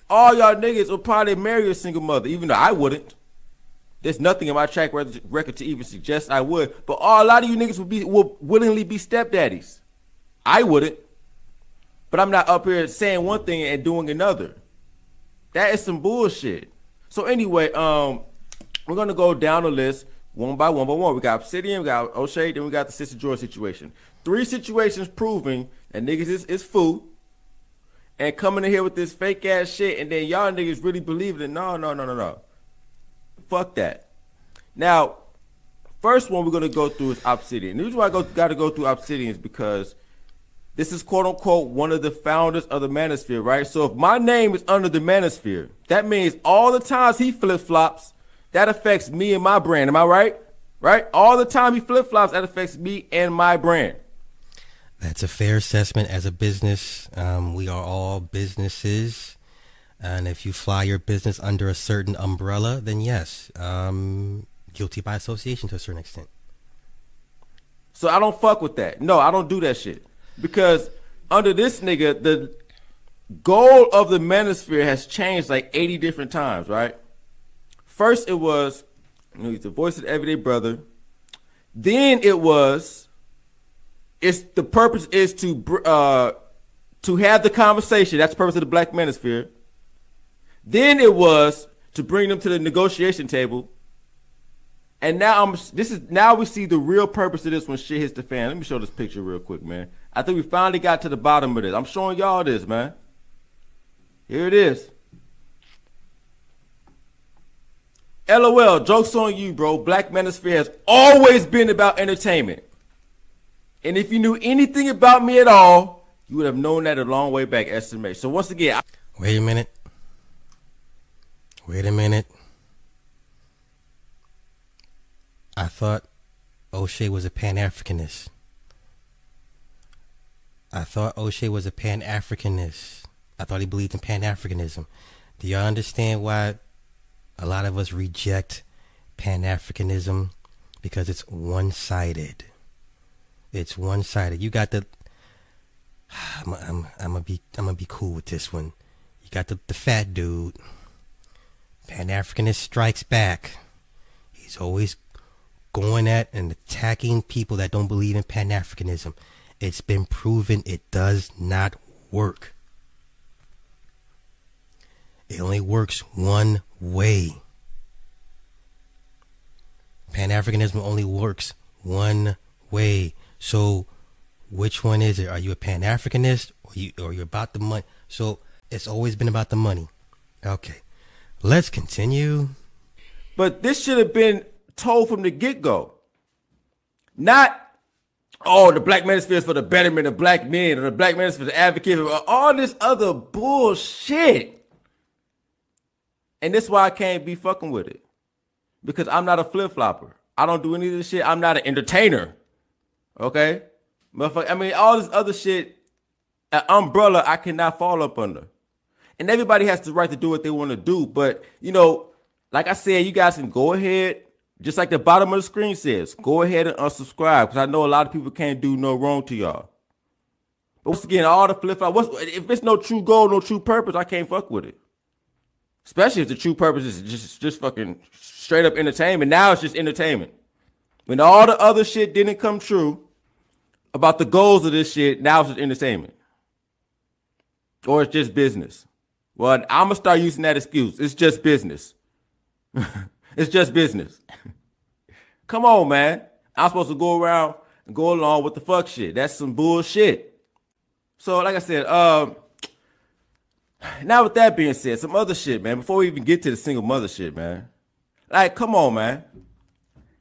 All y'all niggas will probably marry a single mother, even though I wouldn't. There's nothing in my track record to even suggest I would. But all, a lot of you niggas would be will willingly be stepdaddies. I wouldn't. But I'm not up here saying one thing and doing another. That is some bullshit. So anyway, um, we're gonna go down the list. one by one by one. We got Obsidian, we got O'Shea, then we got the Sister George situation. Three situations proving that niggas is, is fool and coming in here with this fake ass shit, and then y'all niggas really believe it. No, no, no, no, no. Fuck that. Now, first one we're gonna go through is Obsidian. The reason why I go, got to go through Obsidian is because this is quote unquote one of the founders of the Manosphere, right? So if my name is under the Manosphere, that means all the times he flip flops, that affects me and my brand. Am I right? Right? All the time he flip flops, that affects me and my brand.
That's a fair assessment as a business. Um, we are all businesses. And if you fly your business under a certain umbrella, then yes, um, guilty by association to a certain extent.
So I don't fuck with that. No, I don't do that shit. Because under this nigga, the goal of the manosphere has changed like 80 different times, right? First it was, you know, he's the voice of the everyday brother. Then it was it's the purpose is to uh to have the conversation. That's the purpose of the Black Manosphere. Then it was to bring them to the negotiation table. And now I'm this is now we see the real purpose of this when shit hits the fan. Let me show this picture real quick, man. I think we finally got to the bottom of this. I'm showing y'all this, man. Here it is. LOL, jokes on you, bro. Black Manosphere has always been about entertainment. And if you knew anything about me at all, you would have known that a long way back, estimate. So once again, I-
wait a minute. Wait a minute. I thought O'Shea was a Pan Africanist. I thought O'Shea was a Pan Africanist. I thought he believed in Pan Africanism. Do y'all understand why a lot of us reject Pan Africanism? Because it's one sided. It's one sided. You got the. I'm, I'm, I'm gonna be I'm gonna be cool with this one. You got the, the fat dude. Pan Africanist strikes back. He's always going at and attacking people that don't believe in Pan Africanism. It's been proven it does not work. It only works one way. Pan Africanism only works one way. So, which one is it? Are you a Pan Africanist or you or you're about the money? So it's always been about the money. Okay, let's continue.
But this should have been told from the get go. Not, oh, the black manosphere is for the betterment of black men, or the black manosphere for the advocate for all this other bullshit. And that's why I can't be fucking with it. Because I'm not a flip flopper. I don't do any of this shit. I'm not an entertainer. Okay? Motherfucker, I mean, all this other shit, an umbrella I cannot fall up under. And everybody has the right to do what they want to do. But, you know, like I said, you guys can go ahead, just like the bottom of the screen says, go ahead and unsubscribe. Because I know a lot of people can't do no wrong to y'all. But once again, all the flip flop, if it's no true goal, no true purpose, I can't fuck with it. Especially if the true purpose is just just fucking straight up entertainment. Now it's just entertainment. When all the other shit didn't come true, about the goals of this shit. Now it's just entertainment. Or it's just business. Well, I'm to start using that excuse. It's just business. it's just business. Come on, man. I'm supposed to go around and go along with the fuck shit. That's some bullshit. So, like I said, um, now with that being said, some other shit, man. Before we even get to the single mother shit, man. Like, come on, man.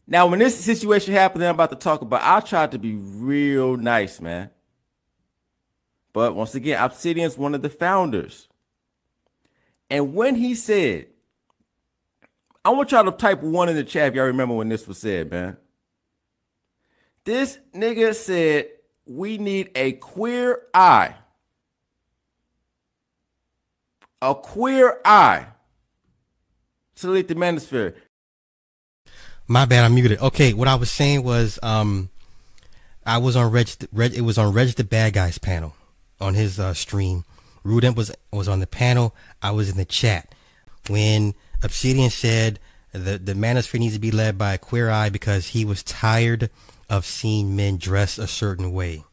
Now, when this situation happened that I'm about to talk about, I tried to be real nice, man. But once again, Obsidian's one of the founders. And when he said, I want y'all to type one in the chat if y'all remember when this was said, man. This nigga said, we need a queer eye. A queer eye to lead the manosphere.
My bad, I'm muted. Okay, what I was saying was, um, I was on Reg, Reg it was on Reg the Bad Guys panel on his uh, stream. Rudent was was on the panel. I was in the chat when Obsidian said the the manosphere needs to be led by a queer eye because he was tired of seeing men dress a certain way.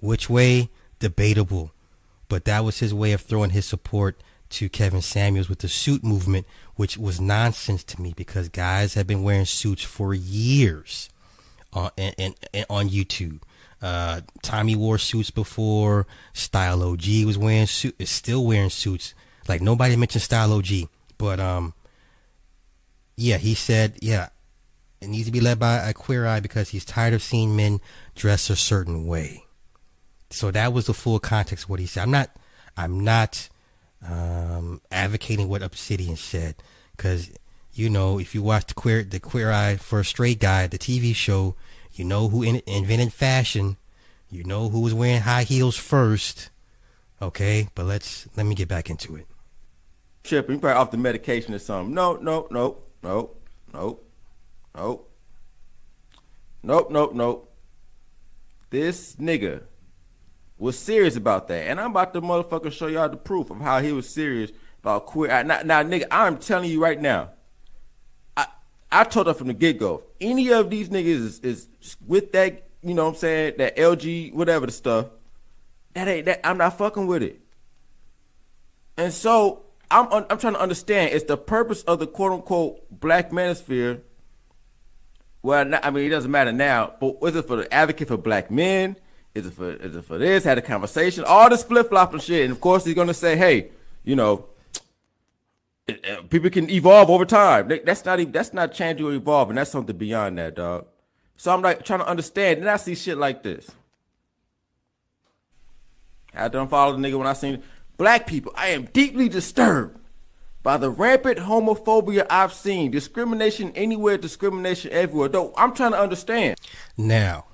Which way? Debatable. But that was his way of throwing his support to Kevin Samuels with the suit movement, which was nonsense to me because guys have been wearing suits for years on and, and, and on YouTube. Uh, Tommy wore suits before. Style OG was wearing suit is still wearing suits. Like nobody mentioned Style OG, but um, yeah, he said yeah, it needs to be led by a queer eye because he's tired of seeing men dress a certain way. So that was the full context of what he said. I'm not, I'm not um, advocating what Obsidian said because you know if you watch the queer the Queer Eye for a Straight Guy, the TV show, you know who in, invented fashion, you know who was wearing high heels first. Okay, but let's let me get back into it.
Tripping, you probably off the medication or something. No, no, no, no, no, no, nope, nope, nope. This nigga was serious about that. And I'm about to motherfucker show y'all the proof of how he was serious about queer. Now, now nigga, I'm telling you right now. I I told her from the get go. Any of these niggas is, is with that, you know what I'm saying, that LG, whatever the stuff, that ain't that I'm not fucking with it. And so I'm I'm trying to understand. It's the purpose of the quote unquote black manosphere. Well, I mean, it doesn't matter now. But was it for the advocate for black men? Is it for is it for this? Had a conversation, all this flip flopping shit, and of course he's gonna say, hey, you know, uh, people can evolve over time. That's not even that's not changing or evolving. That's something beyond that, dog. So I'm like trying to understand, and I see shit like this. I don't follow the nigga when I seen black people. I am deeply disturbed by the rampant homophobia I've seen. Discrimination anywhere, discrimination everywhere. Though I'm trying to understand.
Now,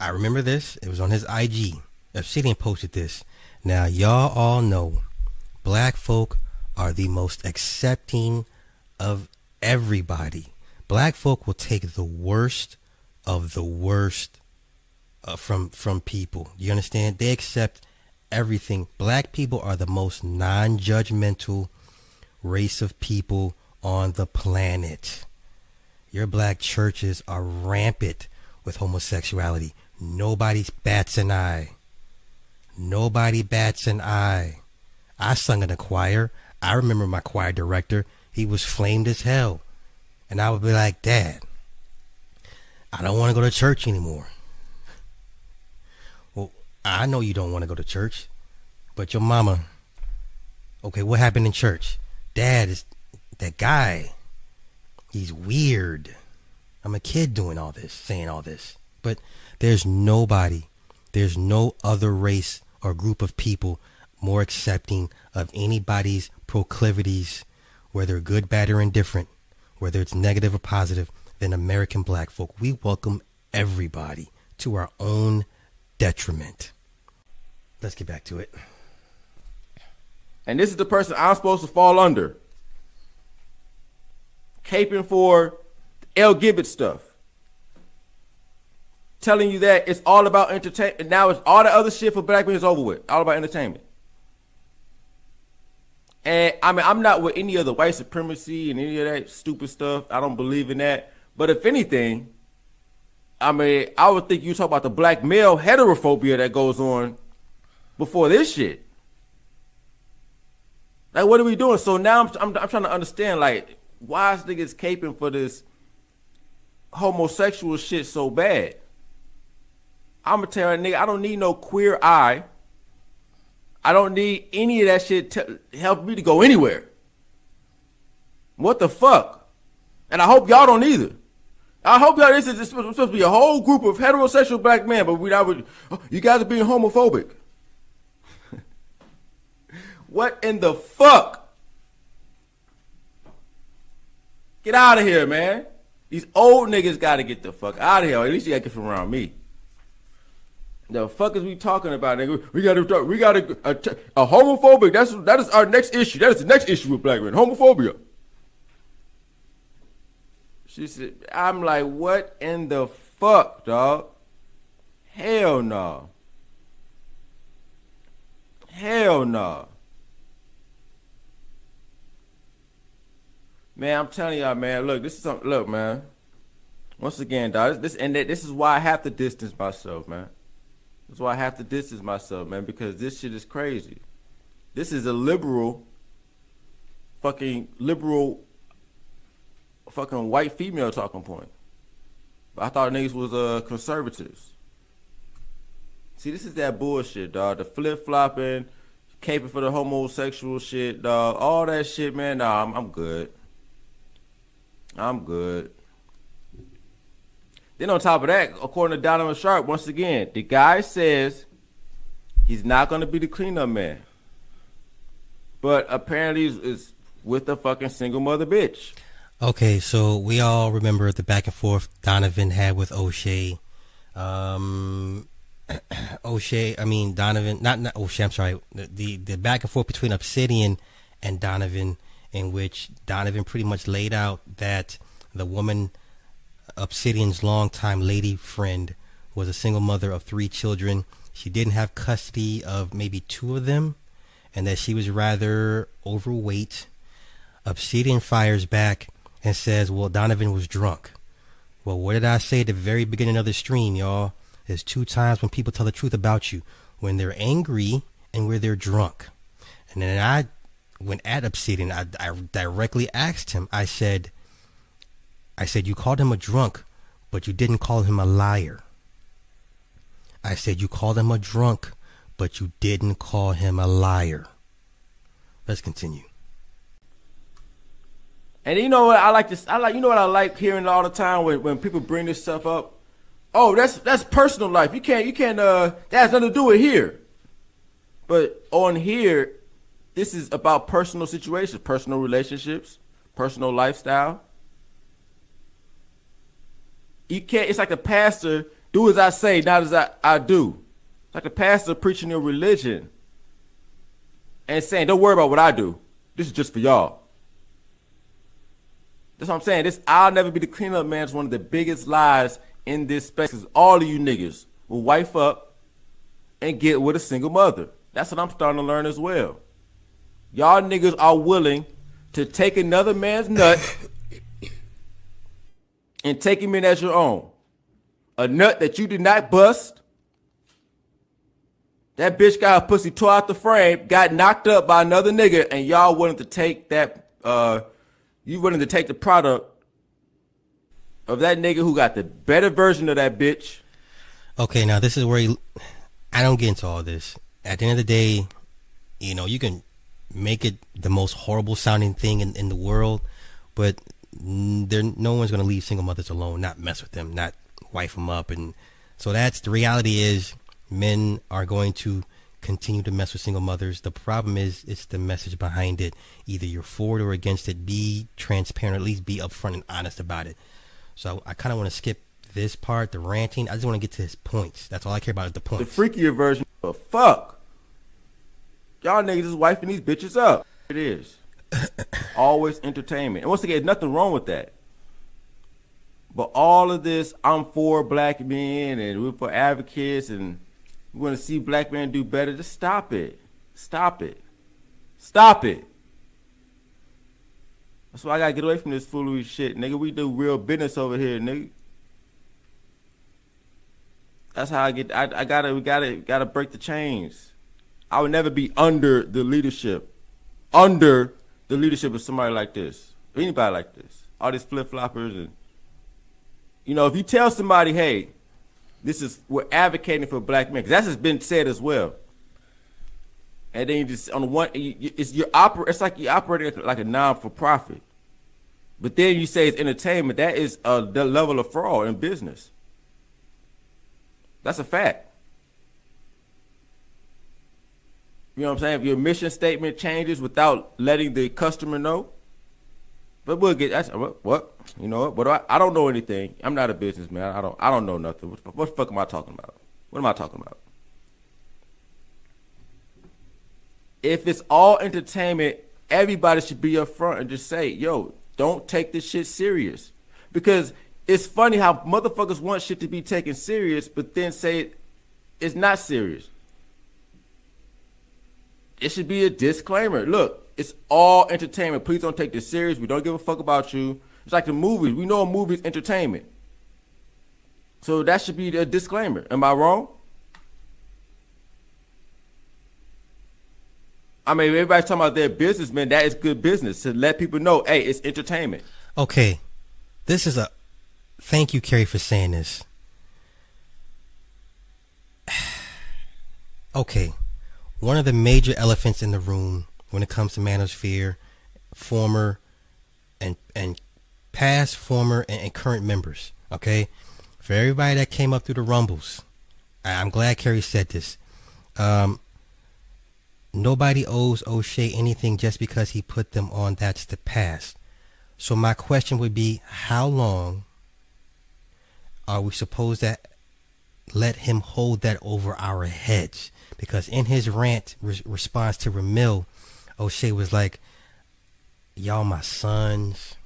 I remember this. It was on his IG. Obsidian posted this. Now, y'all all know black folk are the most accepting of everybody. Black folk will take the worst of the worst uh, from from people. You understand? They accept everything. Black people are the most non-judgmental race of people on the planet. Your black churches are rampant with homosexuality. Nobody bats an eye. Nobody bats an eye. I sung in a choir. I remember my choir director. He was flamed as hell. And I would be like, Dad, I don't want to go to church anymore. Well, I know you don't want to go to church, but your mama, okay, what happened in church? Dad is that guy. He's weird. I'm a kid doing all this, saying all this. But there's nobody, there's no other race or group of people more accepting of anybody's proclivities, whether good, bad, or indifferent, whether it's negative or positive, than American black folk. We welcome everybody to our own detriment. Let's get back to it.
And this is the person I'm supposed to fall under. Caping for LGBT stuff telling you that it's all about entertainment. Now it's all the other shit for black men is over with. All about entertainment. And I mean, I'm not with any of the white supremacy and any of that stupid stuff. I don't believe in that. But if anything, I mean, I would think you talk about the black male heterophobia that goes on before this shit. Like, what are we doing? So now I'm, I'm, I'm trying to understand, like, why is niggas caping for this homosexual shit so bad? I'm gonna tell a nigga, I don't need no queer eye. I don't need any of that shit to help me to go anywhere. What the fuck? And I hope y'all don't either. I hope y'all this is supposed to be a whole group of heterosexual black men, but we would oh, you guys are being homophobic. what in the fuck? Get out of here, man. These old niggas gotta get the fuck out of here. at least you gotta get from around me. The fuck is we talking about, nigga? We gotta talk. We gotta a, uh, a homophobic. That's that is our next issue. That is the next issue with black men. Homophobia. She said, "I'm like, what in the fuck, dog? Hell no. Hell no. Man, I'm telling y'all, man. Look, this is something. Look, man. Once again, dog. This and this is why I have to distance myself, man. That's why I have to distance myself, man, because this shit is crazy. This is a liberal, fucking liberal, fucking white female talking point. But I thought niggas was uh conservatives. See, this is that bullshit, dog. The flip flopping, caping for the homosexual shit, dog. All that shit, man. Nah, I'm, I'm good. I'm good. Then on top of that, according to Donovan Sharpe, once again, the guy says he's not going to be the cleanup man. But apparently it's with a fucking single mother bitch.
Okay, so we all remember the back and forth Donovan had with O'Shea. Um, O'Shea, I mean Donovan, not not O'Shea. I'm sorry. The the back and forth between Obsidian and Donovan, in which Donovan pretty much laid out that the woman Obsidian's longtime lady friend was a single mother of three children. She didn't have custody of maybe two of them, and that she was rather overweight. Obsidian fires back and says, Well, Donovan was drunk. Well, what did I say at the very beginning of the stream, y'all? There's two times when people tell the truth about you when they're angry and when they're drunk. And then I, when at Obsidian, I, I directly asked him, I said, I said, You called him a drunk, but you didn't call him a liar. I said, You called him a drunk, but you didn't call him a liar. Let's continue.
And you know what I like this I like you know what I like hearing all the time when, when people bring this stuff up? Oh, that's that's personal life. You can't you can't uh that has nothing to do with here. But on here, this is about personal situations, personal relationships, personal lifestyle. You can't it's like a pastor, do as I say, not as I, I do. It's like a pastor preaching your religion and saying, Don't worry about what I do. This is just for y'all. That's what I'm saying. This I'll never be the cleanup man is one of the biggest lies in this space. Cause all of you niggas will wife up and get with a single mother. That's what I'm starting to learn as well. Y'all niggas are willing to take another man's nut and take him in as your own. A nut that you did not bust. That bitch got her pussy tore out the frame, got knocked up by another nigga, and y'all willing to take that uh you willing to take the product of that nigga who got the better version of that bitch.
Okay, now this is where he, I don't get into all this. At the end of the day, you know, you can make it the most horrible sounding thing in, in the world, but there no one's going to leave single mothers alone, not mess with them, not wife them up. And so that's the reality is men are going to continue to mess with single mothers. The problem is it's the message behind it. Either you're for it or against it. Be transparent, at least be upfront and honest about it. So I kind of want to skip this part, the ranting. I just want to get to his points. That's all I care about is the points.
The freakier version of fuck. Y'all niggas is wifing these bitches up. It is. Always entertainment. And once again, nothing wrong with that. But all of this, I'm for black men and we're for advocates and we want to see black men do better. Just stop it. Stop it. Stop it. That's why I gotta get away from this foolery shit, nigga. We do real business over here, nigga. That's how I get. I, I gotta, we gotta, gotta break the chains. I would never be under the leadership, under the leadership of somebody like this, anybody like this. All these flip floppers and, you know, if you tell somebody, hey, this is we're advocating for black men. Cause that's just been said as well. And then you just on the one, it's your oper, It's like you're operating like a non for profit. But then you say it's entertainment. That is uh, the level of fraud in business. That's a fact. You know what I'm saying? If your mission statement changes without letting the customer know, but we'll get that's what, what you know what? I? I don't know anything. I'm not a businessman. I don't. I don't know nothing. What, what the fuck am I talking about? What am I talking about? If it's all entertainment, everybody should be up front and just say, "Yo, don't take this shit serious," because it's funny how motherfuckers want shit to be taken serious, but then say it's not serious. It should be a disclaimer. Look, it's all entertainment. Please don't take this serious. We don't give a fuck about you. It's like the movies. We know a movie's entertainment. So that should be a disclaimer. Am I wrong? I mean, everybody's talking about their business, man. That is good business to let people know, hey, it's entertainment.
Okay, this is a. Thank you, Kerry, for saying this. okay, one of the major elephants in the room when it comes to manosphere, former and and past, former, and, and current members. Okay, for everybody that came up through the rumbles, I- I'm glad Kerry said this. Um, nobody owes O'Shea anything just because he put them on. That's the past. So my question would be, how long are we supposed to let him hold that over our heads? Because in his rant re- response to Ramil, O'Shea was like, "Y'all my sons.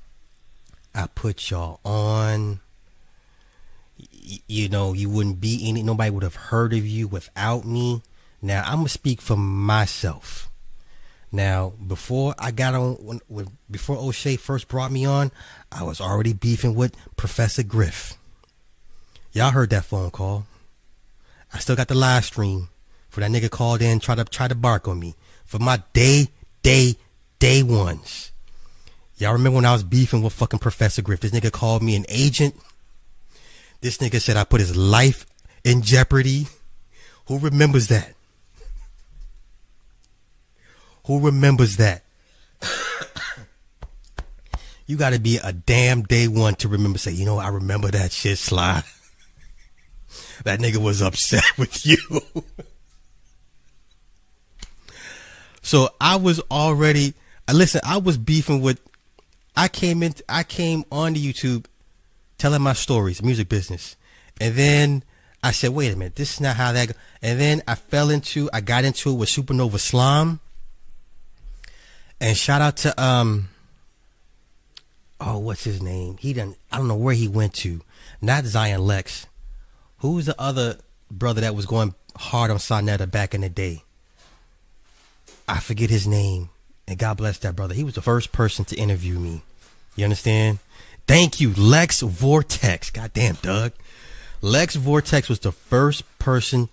I put y'all on. Y- you know, you wouldn't be any. Nobody would have heard of you without me. Now I'm gonna speak for myself. Now, before I got on, when, when before O'Shea first brought me on, I was already beefing with Professor Griff. Y'all heard that phone call. I still got the live stream for that nigga called in, try to try to bark on me for my day, day, day ones. Y'all remember when I was beefing with fucking Professor Griff? This nigga called me an agent. This nigga said I put his life in jeopardy. Who remembers that? Who remembers that? you got to be a damn day one to remember. Say, you know, I remember that shit, Sly. that nigga was upset with you. So I was already. Listen, I was beefing with. I came in. I came on the YouTube, telling my stories, music business, and then I said, "Wait a minute, this is not how that." Go. And then I fell into. I got into it with Supernova Slime. And shout out to um oh what's his name? He done I don't know where he went to. Not Zion Lex. Who's the other brother that was going hard on Sa Neter back in the day? I forget his name. And God bless that brother. He was the first person to interview me. You understand? Thank you, Lex Vortex. Goddamn, Doug. Lex Vortex was the first person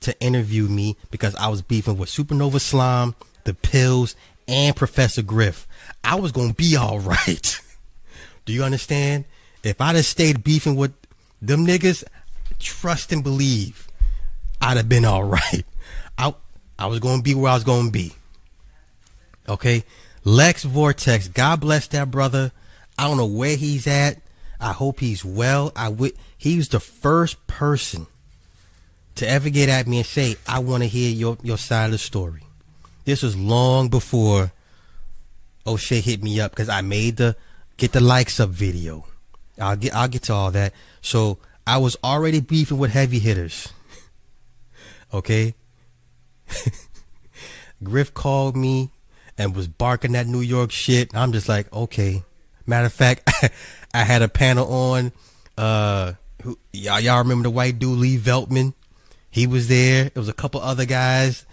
to interview me because I was beefing with Supernova Slime, the pills, and Professor Griff. I was gonna be all right. Do you understand? If I'd have stayed beefing with them niggas, trust and believe, I'd have been all right. I was gonna be where I was gonna be. Okay, Lex Vortex. God bless that brother. I don't know where he's at. I hope he's well. I would. He was the first person to ever get at me and say, "I want to hear your your side of the story." This was long before O'Shea hit me up because I made the get the likes up video. I'll get I'll get to all that. So I was already beefing with heavy hitters. Okay. Griff called me and was barking that New York shit. I'm just like, okay. Matter of fact, I had a panel on. Uh, who, y'all, y'all remember the white dude Lee Veltman? He was there. There was a couple other guys,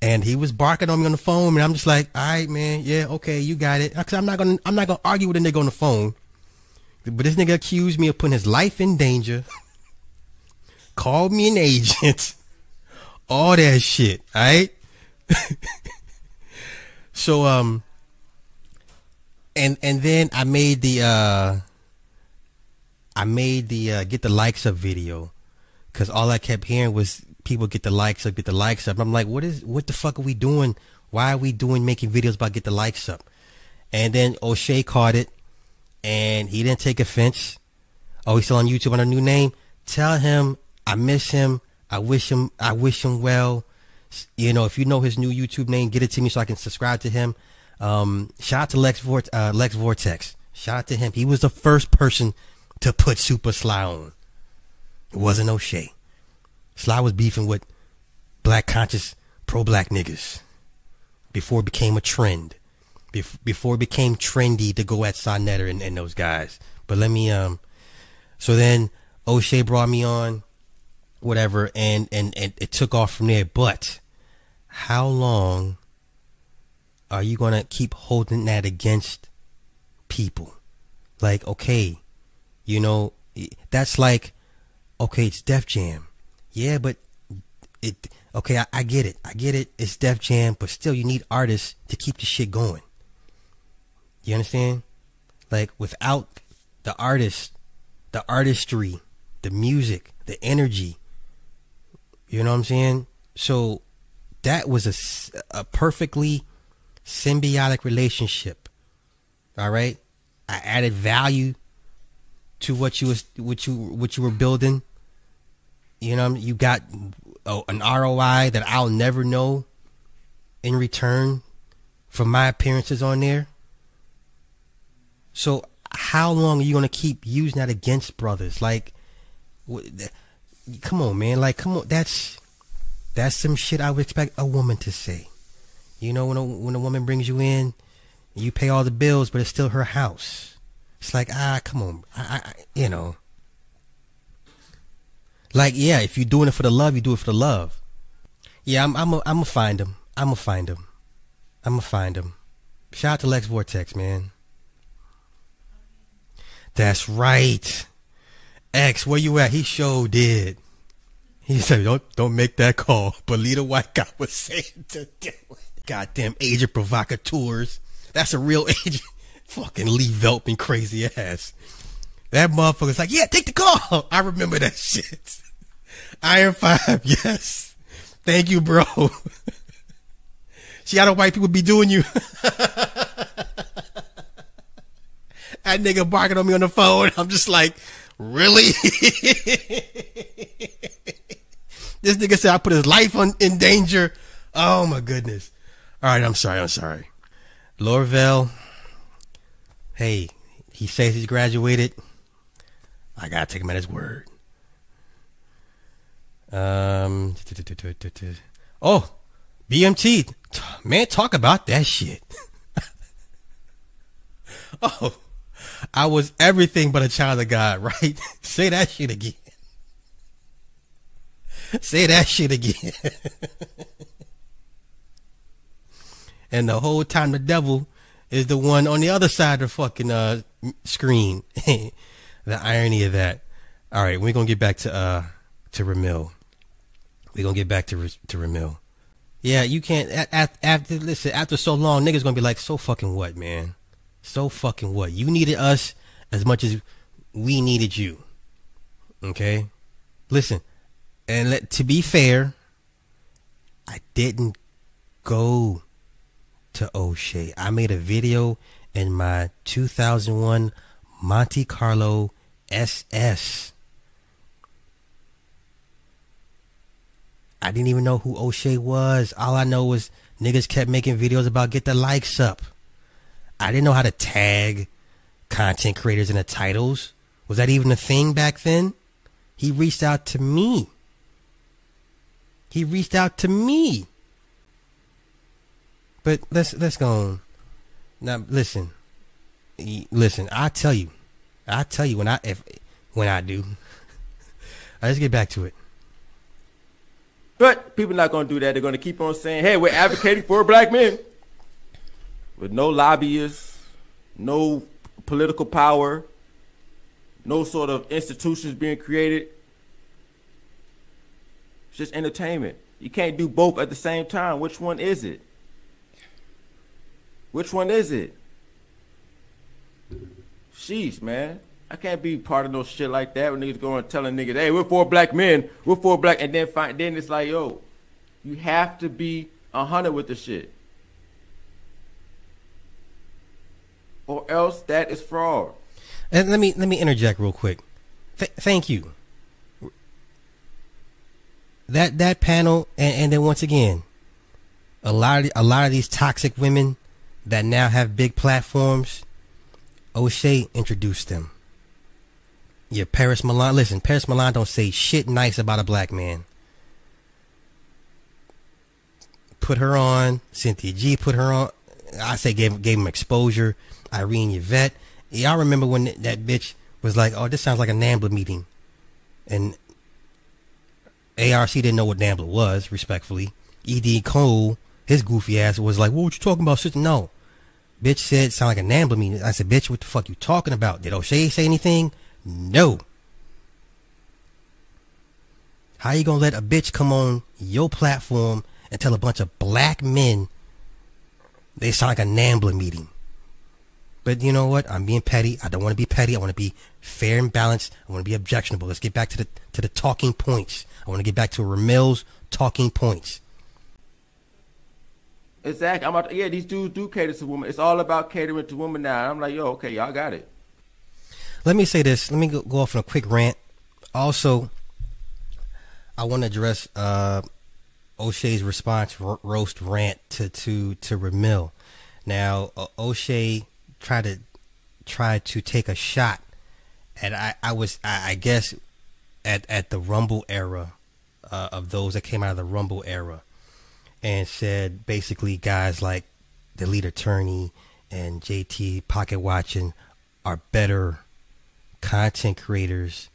and he was barking on me on the phone. And I'm just like, all right, man, yeah, okay, you got it. Cause I'm not gonna, I'm not gonna argue with a nigga on the phone. But this nigga accused me of putting his life in danger. called me an agent. All that shit, right? so um and and then I made the uh I made the uh, get the likes up video because all I kept hearing was people get the likes up, get the likes up. I'm like, what is what the fuck are we doing? Why are we doing making videos about get the likes up? And then O'Shea caught it, and he didn't take offense. Oh, he's still on YouTube on a new name. Tell him I miss him. I wish him. I wish him well. You know, if you know his new YouTube name, get it to me so I can subscribe to him. Um, shout out to Lex, Vort- uh, Lex Vortex. Shout out to him. He was the first person to put Super Sly on. It wasn't O'Shea. Sly was beefing with black conscious pro black niggas before it became a trend. Bef- before it became trendy to go at Sa Neter and, and those guys. But let me um so then O'Shea brought me on, whatever, and, and, and it took off from there. But how long are you gonna keep holding that against people? Like, okay, you know, that's like, okay, it's Def Jam. Yeah, but it okay, I, I get it. I get it. It's Def Jam, but still you need artists to keep the shit going. You understand? Like without the artist, the artistry, the music, the energy. You know what I'm saying? So that was a, a perfectly symbiotic relationship. All right? I added value to what you was what you what you were building. You know, you got oh, an ROI that I'll never know in return for my appearances on there. So how long are you gonna keep using that against brothers? Like, come on, man. Like, come on. That's that's some shit I would expect a woman to say. You know, when a when a woman brings you in, you pay all the bills, but it's still her house. It's like, ah, come on, I, I, you know. Like, yeah, if you're doing it for the love, you do it for the love. Yeah, I'm, I'm, a, I'm gonna find him. I'm gonna find him. I'm gonna find him. Shout out to Lex Vortex, man. That's right. X, where you at? He sure did. He said, "Don't don't make that call." But Lita White guy was saying to do it. Goddamn agent provocateurs. That's a real agent. Fucking Lee Veltman crazy ass. That motherfucker's like, yeah, take the call. I remember that shit. Iron Five, yes. Thank you, bro. See how the white people be doing you. that nigga barking on me on the phone. I'm just like, really? this nigga said I put his life on, in danger. Oh my goodness. All right, I'm sorry. I'm sorry. Lorville, hey, he says he's graduated. I gotta take him at his word. Um, oh, BMT, man, talk about that shit. oh, I was everything but a child of God, right? Say that shit again. Say that shit again. and the whole time the devil is the one on the other side of the fucking uh, screen. the irony of that. All right, we're gonna get back to uh to Ramil. We're gonna get back to to Ramil. Yeah, you can't. After listen, after so long, niggas gonna be like, so fucking what, man? So fucking what? You needed us as much as we needed you. Okay, listen, and let, to be fair, I didn't go to O'Shea. I made a video in my 2001 Monte Carlo SS. I didn't even know who O'Shea was. All I know was niggas kept making videos about get the likes up. I didn't know how to tag content creators in the titles. Was that even a thing back then? He reached out to me. He reached out to me. But let's let's go on. Now listen, listen. I tell you, I tell you when I if when I do. let's get back to it.
But people not gonna do that. They're gonna keep on saying, "Hey, we're advocating for black men," with no lobbyists, no political power, no sort of institutions being created. It's just entertainment. You can't do both at the same time. Which one is it? Which one is it? Sheesh, man. I can't be part of no shit like that when niggas going telling niggas, hey, we're for black men, we're for black, and then find, then it's like, yo, you have to be a hundred with the shit, or else that is fraud.
And let me let me interject real quick. Th- thank you. That that panel, and, and then once again, a lot of a lot of these toxic women that now have big platforms. O'Shea introduced them. Yeah, Paris Milan. Listen, Paris Milan don't say shit nice about a black man. Put her on. Cynthia G put her on. I say gave gave him exposure. Irene Yvette. Y'all remember when that bitch was like, "Oh, this sounds like a Nambla meeting," and ARC didn't know what Nambla was. Respectfully, Ed Cole, his goofy ass was like, "What you talking about, sister?" No, bitch said sound like a Nambla meeting. I said, "Bitch, what the fuck you talking about?" Did O'Shea say anything? No. How you gonna let a bitch come on your platform and tell a bunch of black men they sound like a NAMBLA meeting? But you know what? I'm being petty. I don't want to be petty. I want to be fair and balanced. I want to be objectionable. Let's get back to the to the talking points. I want to get back to Ramil's talking points.
Exactly. I'm about to, yeah, these dudes do cater to women. It's all about catering to women now. I'm like, yo, okay, y'all got it.
Let me say this. Let me go, go off on a quick rant. Also, I want to address uh, O'Shea's response ro- roast rant to to to Ramil. Now, uh, O'Shea tried to try to take a shot and I, I was I, I guess at at the Rumble era uh, of those that came out of the Rumble era and said basically guys like the Lead Attorney and JT Pocket Watching are better content creators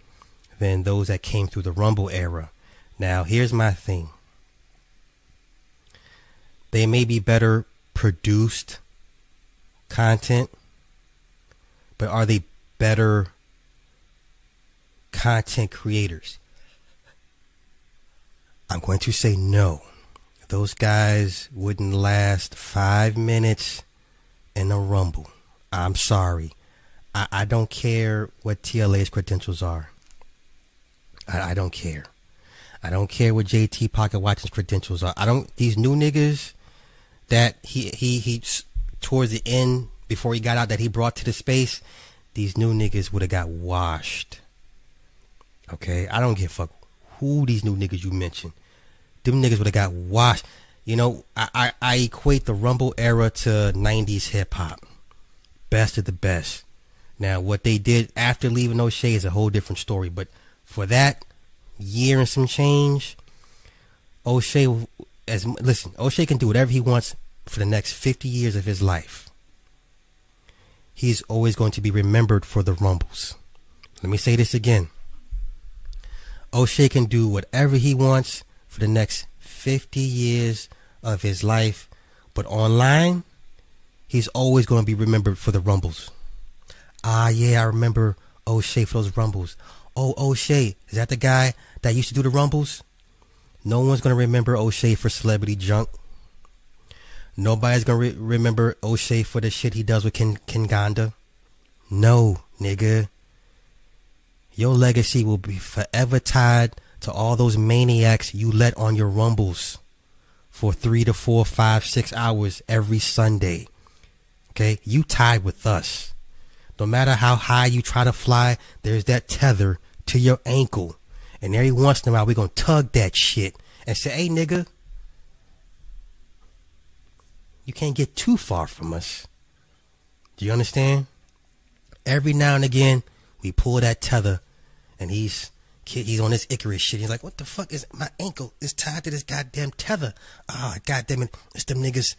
than those that came through the Rumble era. Now, here's my thing. They may be better produced content, but are they better content creators? I'm going to say no. Those guys wouldn't last five minutes in a rumble. I'm sorry. I, I don't care what TLA's credentials are. I, I don't care. I don't care what JT Pocket credentials are. I don't. These new niggas that he he he towards the end before he got out that he brought to the space, these new niggas would have got washed. Okay, I don't give a fuck who these new niggas you mentioned. Them niggas would have got washed. You know, I, I, I equate the Rumble era to '90s hip hop, best of the best. Now, what they did after leaving O'Shea is a whole different story. But for that year and some change, O'Shea, as listen, O'Shea can do whatever he wants for the next 50 years of his life. He is always going to be remembered for the Rumbles. Let me say this again. O'Shea can do whatever he wants for the next 50 years of his life, but online, he's always going to be remembered for the Rumbles. Ah, yeah, I remember O'Shea for those Rumbles. Oh, O'Shea, is that the guy that used to do the Rumbles? No one's going to remember O'Shea for celebrity junk. Nobody's to re- remember O'Shea for the shit he does with Ken, Ganda. No, nigga. Your legacy will be forever tied to all those maniacs you let on your rumbles for three to four, five, six hours every Sunday. Okay? You tied with us. No matter how high you try to fly, there's that tether to your ankle. And every once in a while, we're to tug that shit and say, hey, nigga, you can't get too far from us. Do you understand? Every now and again, we pull that tether and he's he's on this Icarus shit. He's like, what the fuck is my ankle is tied to this goddamn tether? Ah, oh, goddamn it. It's them niggas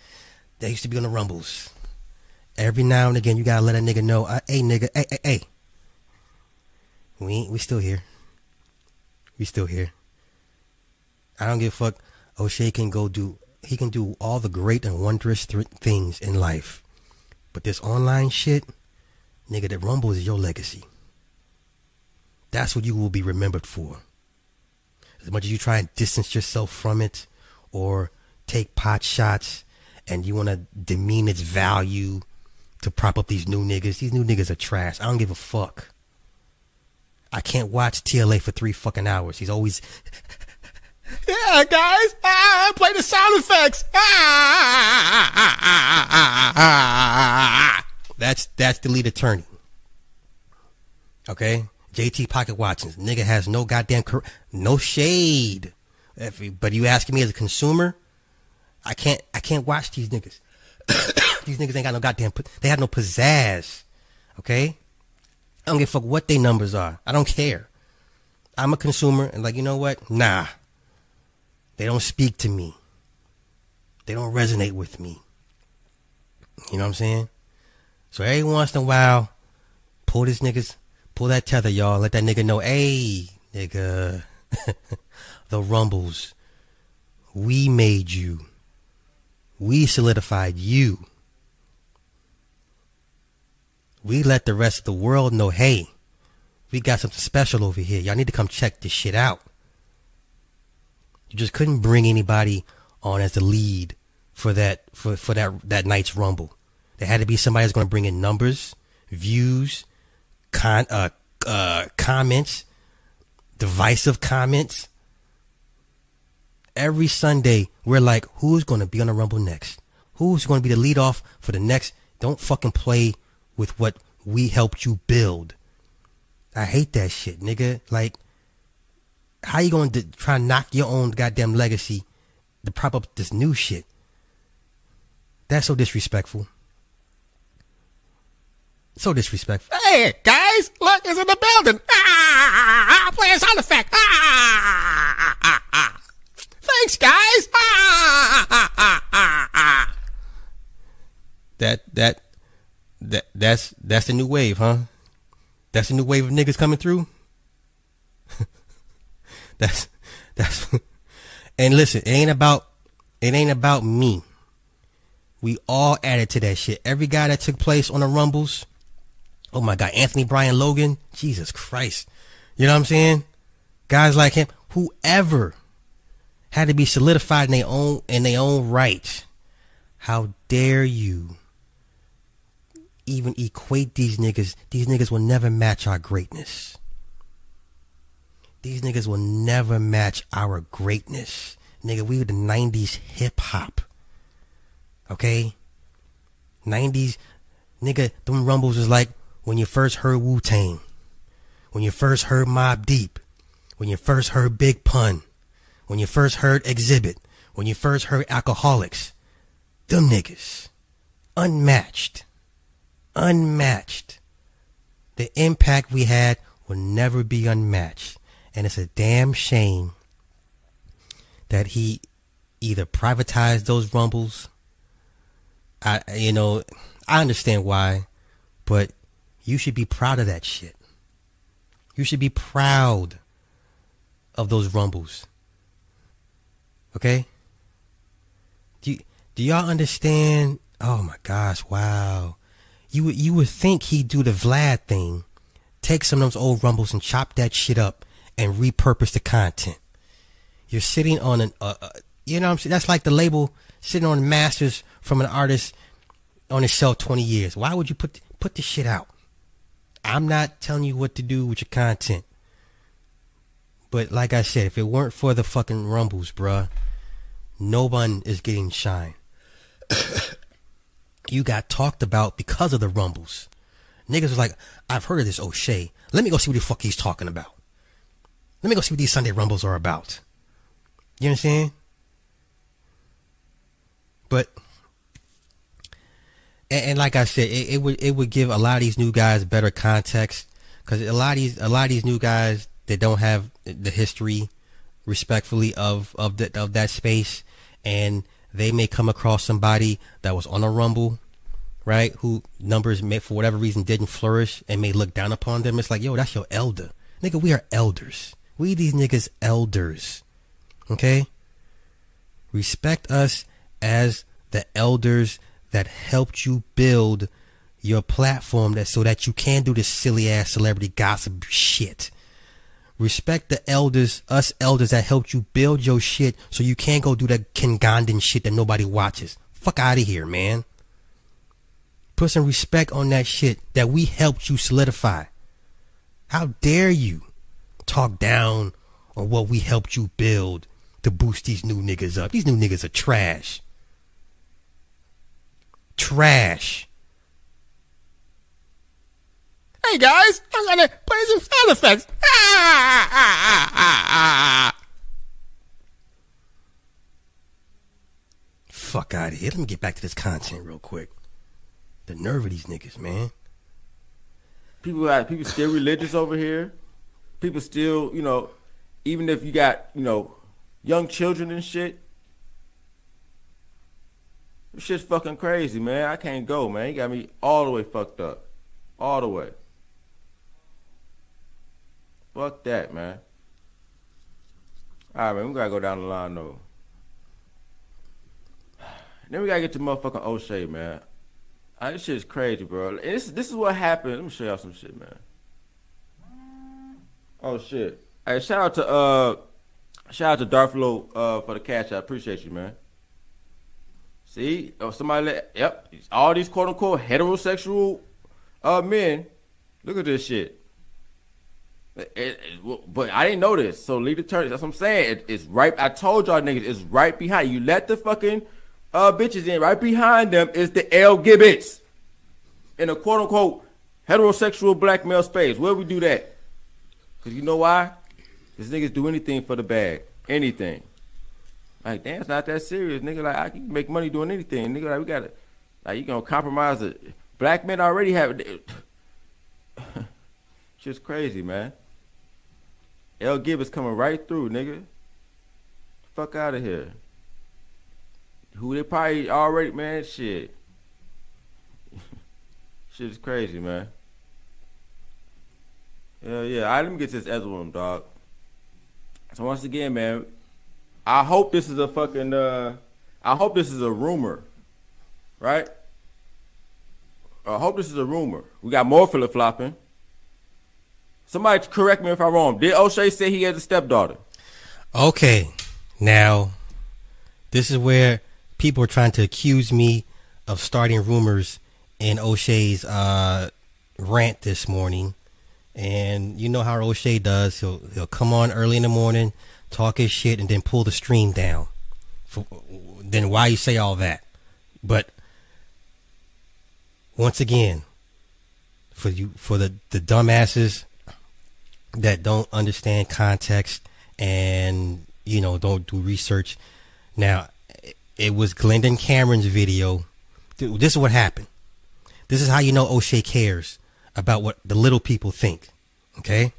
that used to be on the rumbles. Every now and again, you gotta let a nigga know, uh, hey nigga, hey, hey, hey. We ain't, we still here. We still here. I don't give a fuck. O'Shea can go do, he can do all the great and wondrous th- things in life. But this online shit, nigga, that Rumble is your legacy. That's what you will be remembered for. As much as you try and distance yourself from it or take pot shots and you want to demean its value to prop up these new niggas, these new niggas are trash. I don't give a fuck. I can't watch TLA for three fucking hours. He's always.
Yeah, guys, ah, ah, ah, play the sound effects.
Ah, ah that's that's the lead attorney. Okay, JT Pocket Watchings. Nigga has no goddamn cor- no shade. If, but you asking me as a consumer, I can't I can't watch these niggas. these niggas ain't got no goddamn. They have no pizzazz. Okay, I don't give a fuck what their numbers are. I don't care. I'm a consumer and like you know what? Nah. They don't speak to me. They don't resonate with me. You know what I'm saying? So every once in a while, pull this niggas Pull that tether, y'all. Let that nigga know, hey, nigga, the rumbles. We made you. We solidified you. We let the rest of the world know, hey, we got something special over here. Y'all need to come check this shit out. You just couldn't bring anybody on as the lead for that for, for that that night's rumble. There had to be somebody that's going to bring in numbers, views, con uh, uh comments, divisive comments. Every Sunday, we're like, who's going to be on the rumble next? Who's going to be the lead off for the next? Don't fucking play with what we helped you build. I hate that shit, nigga. Like, how you going to try and knock your own goddamn legacy to prop up this new shit? That's so disrespectful. So disrespectful.
Hey, guys, look, it's in the building. Ah, play a sound effect. Ah, ah, ah, Thanks, guys. Ah, ah, ah, ah, ah.
That that that that's that's the new wave, huh? That's the new wave of niggas coming through. That's that's and listen, it ain't about it ain't about me. We all added to that shit. Every guy that took place on the Rumbles. Oh my God, Anthony Brian Logan. Jesus Christ. You know what I'm saying? Guys like him, whoever had to be solidified in their own in their own right. How dare you even equate these niggas? These niggas will never match our greatness. These niggas will never match our greatness. Nigga, we were the 90s hip hop. Okay? 90s, nigga, them rumbles was like when you first heard Wu Tang, when you first heard Mobb Deep, when you first heard Big Pun, when you first heard Exhibit, when you first heard Alkaholiks. Them niggas. Unmatched. Unmatched. The impact we had will never be unmatched. And it's a damn shame that he either privatized those rumbles. I, you know, I understand why, but you should be proud of that shit. You should be proud of those rumbles. Okay? Do do y'all understand? Oh my gosh, wow. You would you would think he'd do the Vlad thing, take some of those old rumbles and chop that shit up and repurpose the content. You're sitting on an, uh, uh, you know what I'm saying? That's like the label sitting on masters from an artist on his shelf 20 years. Why would you put put this shit out? I'm not telling you what to do with your content. But like I said, if it weren't for the fucking rumbles, bruh, no one is getting shine. you got talked about because of the rumbles. Niggas was like, I've heard of this O'Shea. Let me go see what the fuck he's talking about. Let me go see what these Sunday rumbles are about. You understand? But and, and like I said, it, it, would it would give a lot of these new guys better context because a lot of these a lot of these new guys that don't have the history, respectfully of of the, of that space, and they may come across somebody that was on a rumble, right? Who numbers may for whatever reason didn't flourish and may look down upon them. It's like, yo, that's your elder, nigga. We are elders. We these niggas elders. Okay? Respect us as the elders that helped you build your platform that so that you can do this silly ass celebrity gossip shit. Respect the elders, us elders that helped you build your shit so you can't go do that Ken Gondon shit that nobody watches. Fuck out of here, man. Put some respect on that shit that we helped you solidify. How dare you talk down on what we helped you build to boost these new niggas up. These new niggas are trash. Trash.
Hey, guys, I'm gonna play some sound effects. Ah, ah, ah, ah, ah.
Fuck out of here. Let me get back to this content real quick. The nerve of these niggas, man.
People are people still religious over here. People still, you know, even if you got, you know, young children and shit. This shit's fucking crazy, man. I can't go, man. You got me all the way fucked up. All the way. Fuck that, man. All right, man. We gotta go down the line, though. Then we gotta get to motherfucking O'Shea, man. Ah, this shit is crazy, bro. This, this is what happened. Let me show y'all some shit, man. Oh, shit. Hey, shout out to, uh, Shout out to Darflo uh, for the cash. I appreciate you, man. See, oh, somebody let yep, all these quote unquote heterosexual uh men. Look at this shit. It- it- but I didn't know this, so leave the turn. That's what I'm saying. It- it's right. I told y'all niggas, it's right behind. You let the fucking uh bitches in. Right behind them is the L Gibbets in a quote unquote heterosexual black male space. Where we do that? Cause you know why? Cause niggas do anything for the bag. Anything. Like, damn, it's not that serious, nigga. Like, I can make money doing anything, nigga. Like, we gotta, like, you gonna compromise it. Black men already have it. Shit's crazy, man. L. Gibbons coming right through, nigga. Fuck out of here. Who they probably already, man, shit. Shit is crazy, man. Yeah, yeah. All right, let me get this Ezra room, dog. So once again, man, I hope this is a fucking uh I hope this is a rumor. Right? I hope this is a rumor. We got more flip flopping. Somebody correct me if I'm wrong. Did O'Shea say he has a stepdaughter?
Okay, now this is where people are trying to accuse me of starting rumors in O'Shea's uh, rant this morning. And you know how O'Shea does. He'll he'll come on early in the morning, talk his shit, and then pull the stream down. For, then why you say all that? But once again, for you for the the dumbasses that don't understand context and you know don't do research. Now, it was Glendon Cameron's video. This is what happened. This is how you know O'Shea cares about what the little people think. Okay.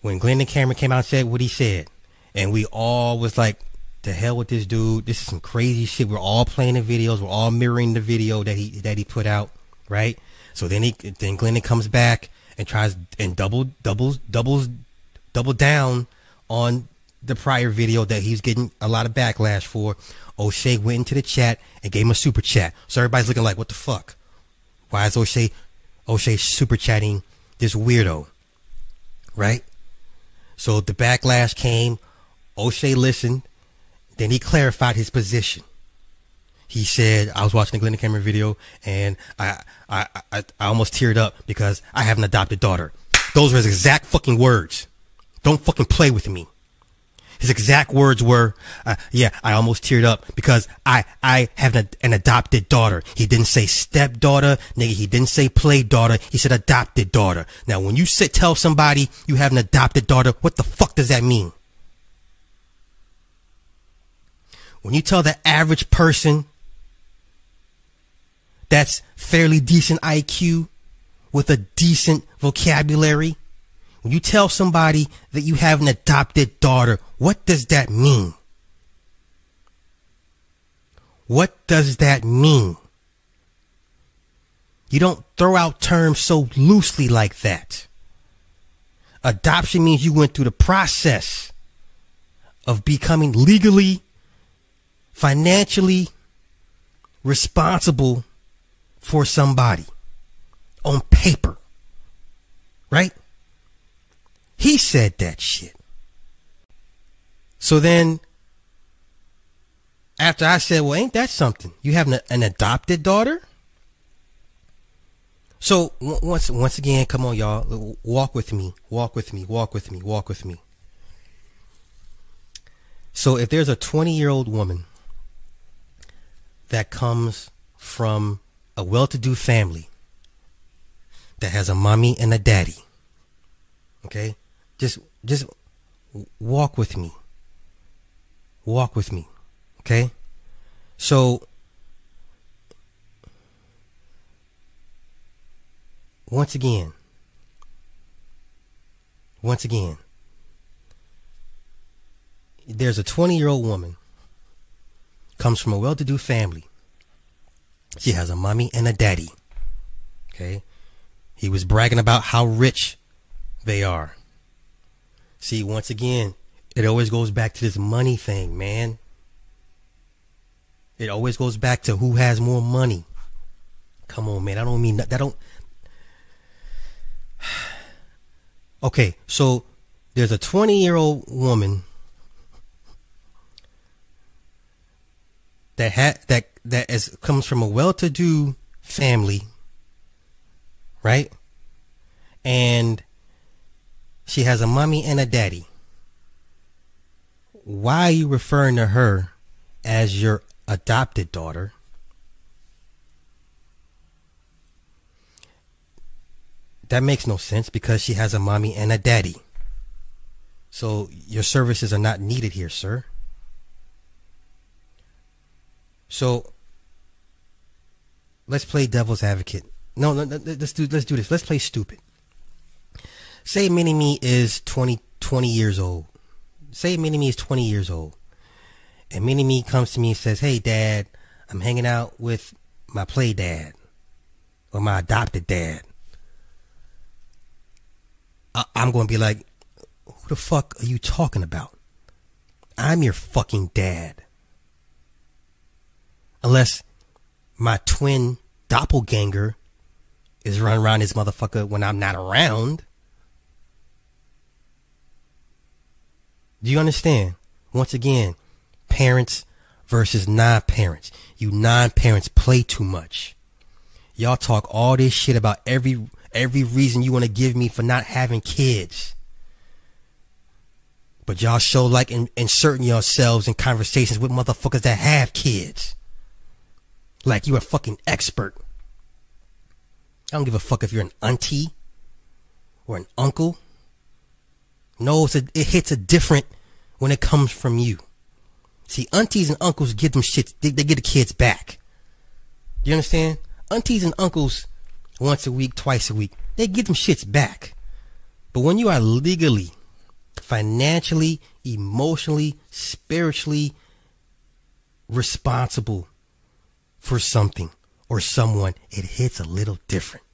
When Glendon Cameron came out and said what he said, and we all was like, "The hell with this dude! This is some crazy shit." We're all playing the videos. We're all mirroring the video that he that he put out, right? So then he then Glendon comes back and tries and double doubles doubles double down on the prior video that he's getting a lot of backlash for. O'Shea went into the chat and gave him a super chat. So everybody's looking like, what the fuck? Why is O'Shea O'Shea super chatting this weirdo? Right? So the backlash came. O'Shea listened. Then he clarified his position. He said, I was watching the Glendon Cameron video and I, I, I, I almost teared up because I have an adopted daughter. Those were his exact fucking words. Don't fucking play with me. His exact words were, uh, "Yeah, I almost teared up because I I have an, an adopted daughter." He didn't say stepdaughter, nigga. He didn't say play daughter. He said adopted daughter. Now, when you sit tell somebody you have an adopted daughter, what the fuck does that mean? When you tell the average person that's fairly decent IQ with a decent vocabulary, when you tell somebody that you have an adopted daughter, what does that mean? What does that mean? You don't throw out terms so loosely like that. Adoption means you went through the process of becoming legally, financially responsible for somebody on paper. Right? He said that shit. So then, after I said, well, ain't that something? You have an, adopted daughter? So once once again, come on, y'all, walk with me, walk with me, walk with me, walk with me. So if there's a 20 year old woman that comes from a well-to-do family that has a mommy and a daddy, okay, just just walk with me, walk with me, okay. So once again, once again, there's a 20 year old woman comes from a well-to-do family. She has a mommy and a daddy. Okay? He was bragging about how rich they are. See, once again, it always goes back to this money thing, man. It always goes back to who has more money. Come on, man. I don't mean that. Don't. Okay, so there's a 20 year old woman that ha- that that is comes from a well-to-do family, right? And she has a mommy and a daddy. Why are you referring to her as your adopted daughter? That makes no sense because she has a mommy and a daddy. So your services are not needed here, sir. So let's play devil's advocate. No, no, let's do let's do this. Let's play stupid. Say Mini Me is 20, 20 years old. Say Mini Me is 20 years old. And Mini Me comes to me and says, Hey dad, I'm hanging out with my play dad. Or my adopted dad. I- I'm gonna be like, who the fuck are you talking about? I'm your fucking dad. Unless my twin doppelganger is running around this motherfucker when I'm not around. Do you understand? Once again, parents versus non parents. You non parents play too much. Y'all talk all this shit about every every reason you want to give me for not having kids. But y'all show like in, inserting yourselves in conversations with motherfuckers that have kids. Like you a fucking expert. I don't give a fuck if you're an auntie or an uncle. A, it hits a different when it comes from you. See, aunties and uncles get them shits, they, they get the kids back. You understand? Aunties and uncles, once a week, twice a week, they get them shits back. But when you are legally, financially, emotionally, spiritually responsible for something or someone, it hits a little different.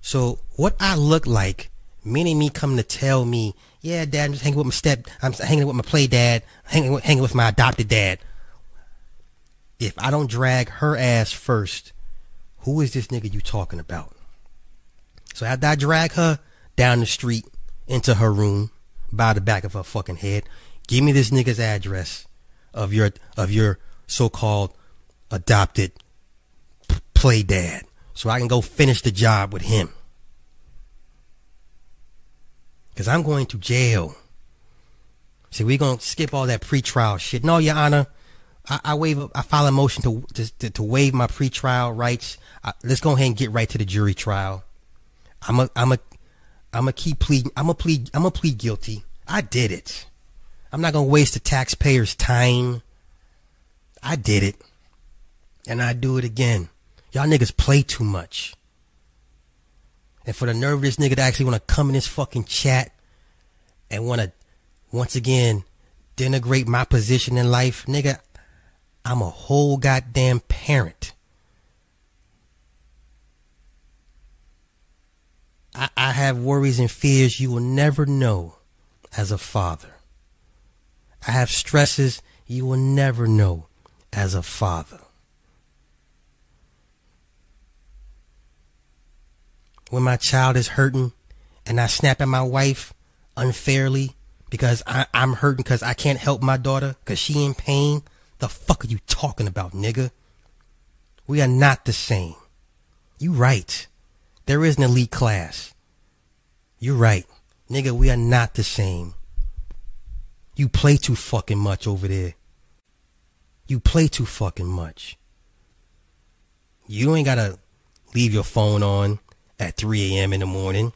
So what I look like, Mini Me coming to tell me, yeah, dad, I'm just hanging with my step, I'm hanging with my play dad, hanging with, hanging with my adopted dad. If I don't drag her ass first, who is this nigga you talking about? So after I drag her down the street into her room by the back of her fucking head, give me this nigga's address of your of your so-called adopted play dad so I can go finish the job with him. Cause I'm going to jail. See, we're gonna skip all that pretrial shit. No, Your Honor, I, I waive. I file a motion to to, to waive my pretrial rights. I, let's go ahead and get right to the jury trial. I'm a I'm a I'm a keep pleading. I'm a plead. I'm a plead guilty. I did it. I'm not gonna waste the taxpayers' time. I did it, and I do it again. Y'all niggas play too much. And for the this nigga to actually want to come in this fucking chat and want to, once again, denigrate my position in life, nigga, I'm a whole goddamn parent. I, I have worries and fears you will never know as a father. I have stresses you will never know as a father. When my child is hurting and I snap at my wife unfairly because I, I'm hurting because I can't help my daughter because she in pain, the fuck are you talking about, nigga? We are not the same. You right. There is an elite class. You're right. Nigga, we are not the same. You play too fucking much over there. You play too fucking much. You ain't gotta leave your phone on at 3 a.m. in the morning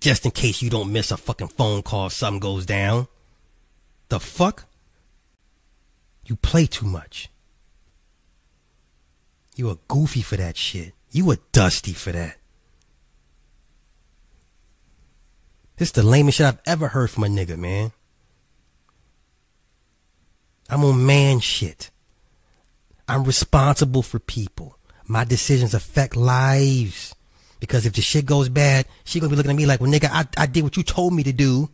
just in case you don't miss a fucking phone call something goes down. The fuck? You play too much. You a goofy for that shit. You a dusty for that. This is the lamest shit I've ever heard from a nigga, man. I'm on man shit. I'm responsible for people. My decisions affect lives. Because if the shit goes bad, she gonna be looking at me like, well, nigga, I, I did what you told me to do.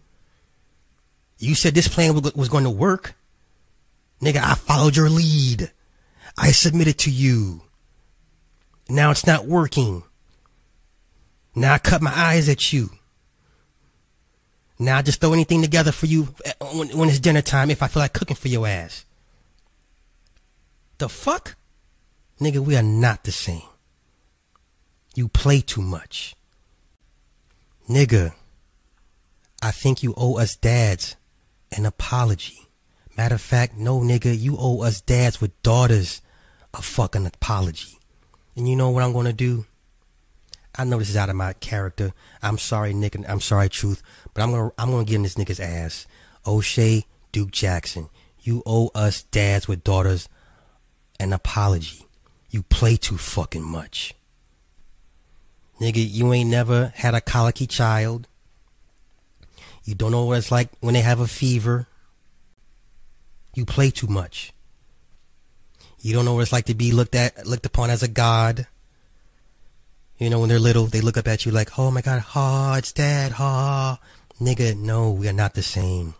You said this plan was going to work. Nigga, I followed your lead. I submitted to you. Now it's not working. Now I cut my eyes at you. Now I just throw anything together for you when, when it's dinner time if I feel like cooking for your ass. The fuck? Nigga, we are not the same. You play too much. Nigga, I think you owe us dads an apology. Matter of fact, no nigga, you owe us dads with daughters a fucking apology. And you know what I'm gonna do? I know this is out of my character. I'm sorry, Nick, I'm sorry, Truth, but I'm gonna I'm gonna get in this nigga's ass. O'Shea, Duke Jackson, you owe us dads with daughters an apology. You play too fucking much. Nigga, you ain't never had a colicky child. You don't know what it's like when they have a fever. You play too much. You don't know what it's like to be looked at looked upon as a god. You know, when they're little, they look up at you like, oh my god, ha, it's dad, ha. Nigga, no, we are not the same.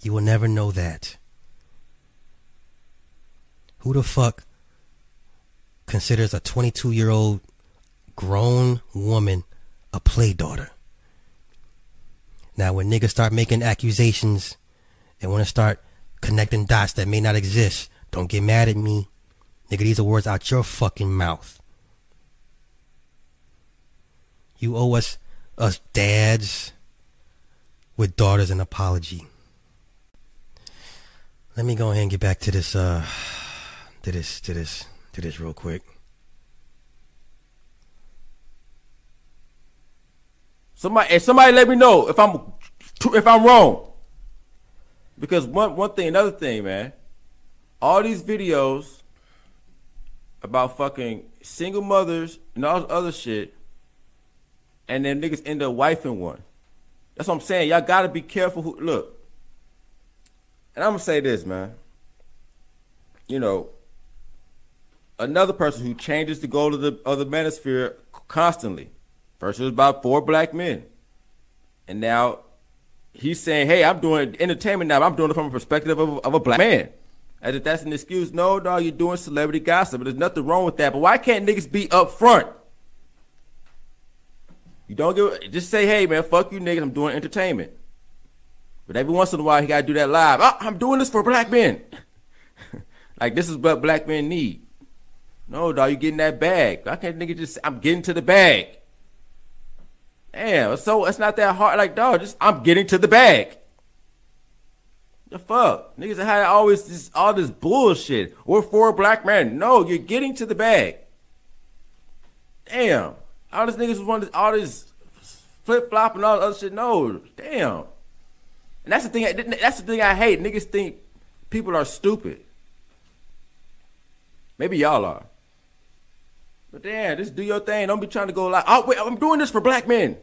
You will never know that. Who the fuck considers a 22 year old grown woman a play daughter? Now, when niggas start making accusations and want to start connecting dots that may not exist, don't get mad at me. Nigga, these are words out your fucking mouth. You owe us, us dads with daughters an apology. Let me go ahead and get back to this, uh, to this, to this, to this real quick.
Somebody, somebody, let me know if I'm if I'm wrong. Because one one thing, another thing, man. All these videos about fucking single mothers and all this other shit, and then niggas end up wifing one. That's what I'm saying. Y'all gotta be careful. Who look, and I'm gonna say this, man. You know, another person who changes the goal of the of the manosphere constantly. First it was about four black men, and now he's saying, "Hey, I'm doing entertainment now. I'm doing it from a perspective of, of a black man." As if that's an excuse. No, dog, you're doing celebrity gossip. There's nothing wrong with that. But why can't niggas be up front? You don't give just say, hey man, fuck you niggas, I'm doing entertainment. But every once in a while he gotta do that live. Oh, I'm doing this for black men. like this is what black men need. No, dog, you getting that bag. I can't nigga just I'm getting to the bag? Damn, so it's not that hard. Like, dog, just I'm getting to the bag. The fuck? Niggas had always this all this bullshit. We're for black men. No, you're getting to the bag. Damn. All these niggas want all this flip flop and all the other shit. No, damn. And that's the thing. That's the thing I hate. Niggas think people are stupid. Maybe y'all are. But damn, just do your thing. Don't be trying to go like, oh wait, I'm doing this for black men.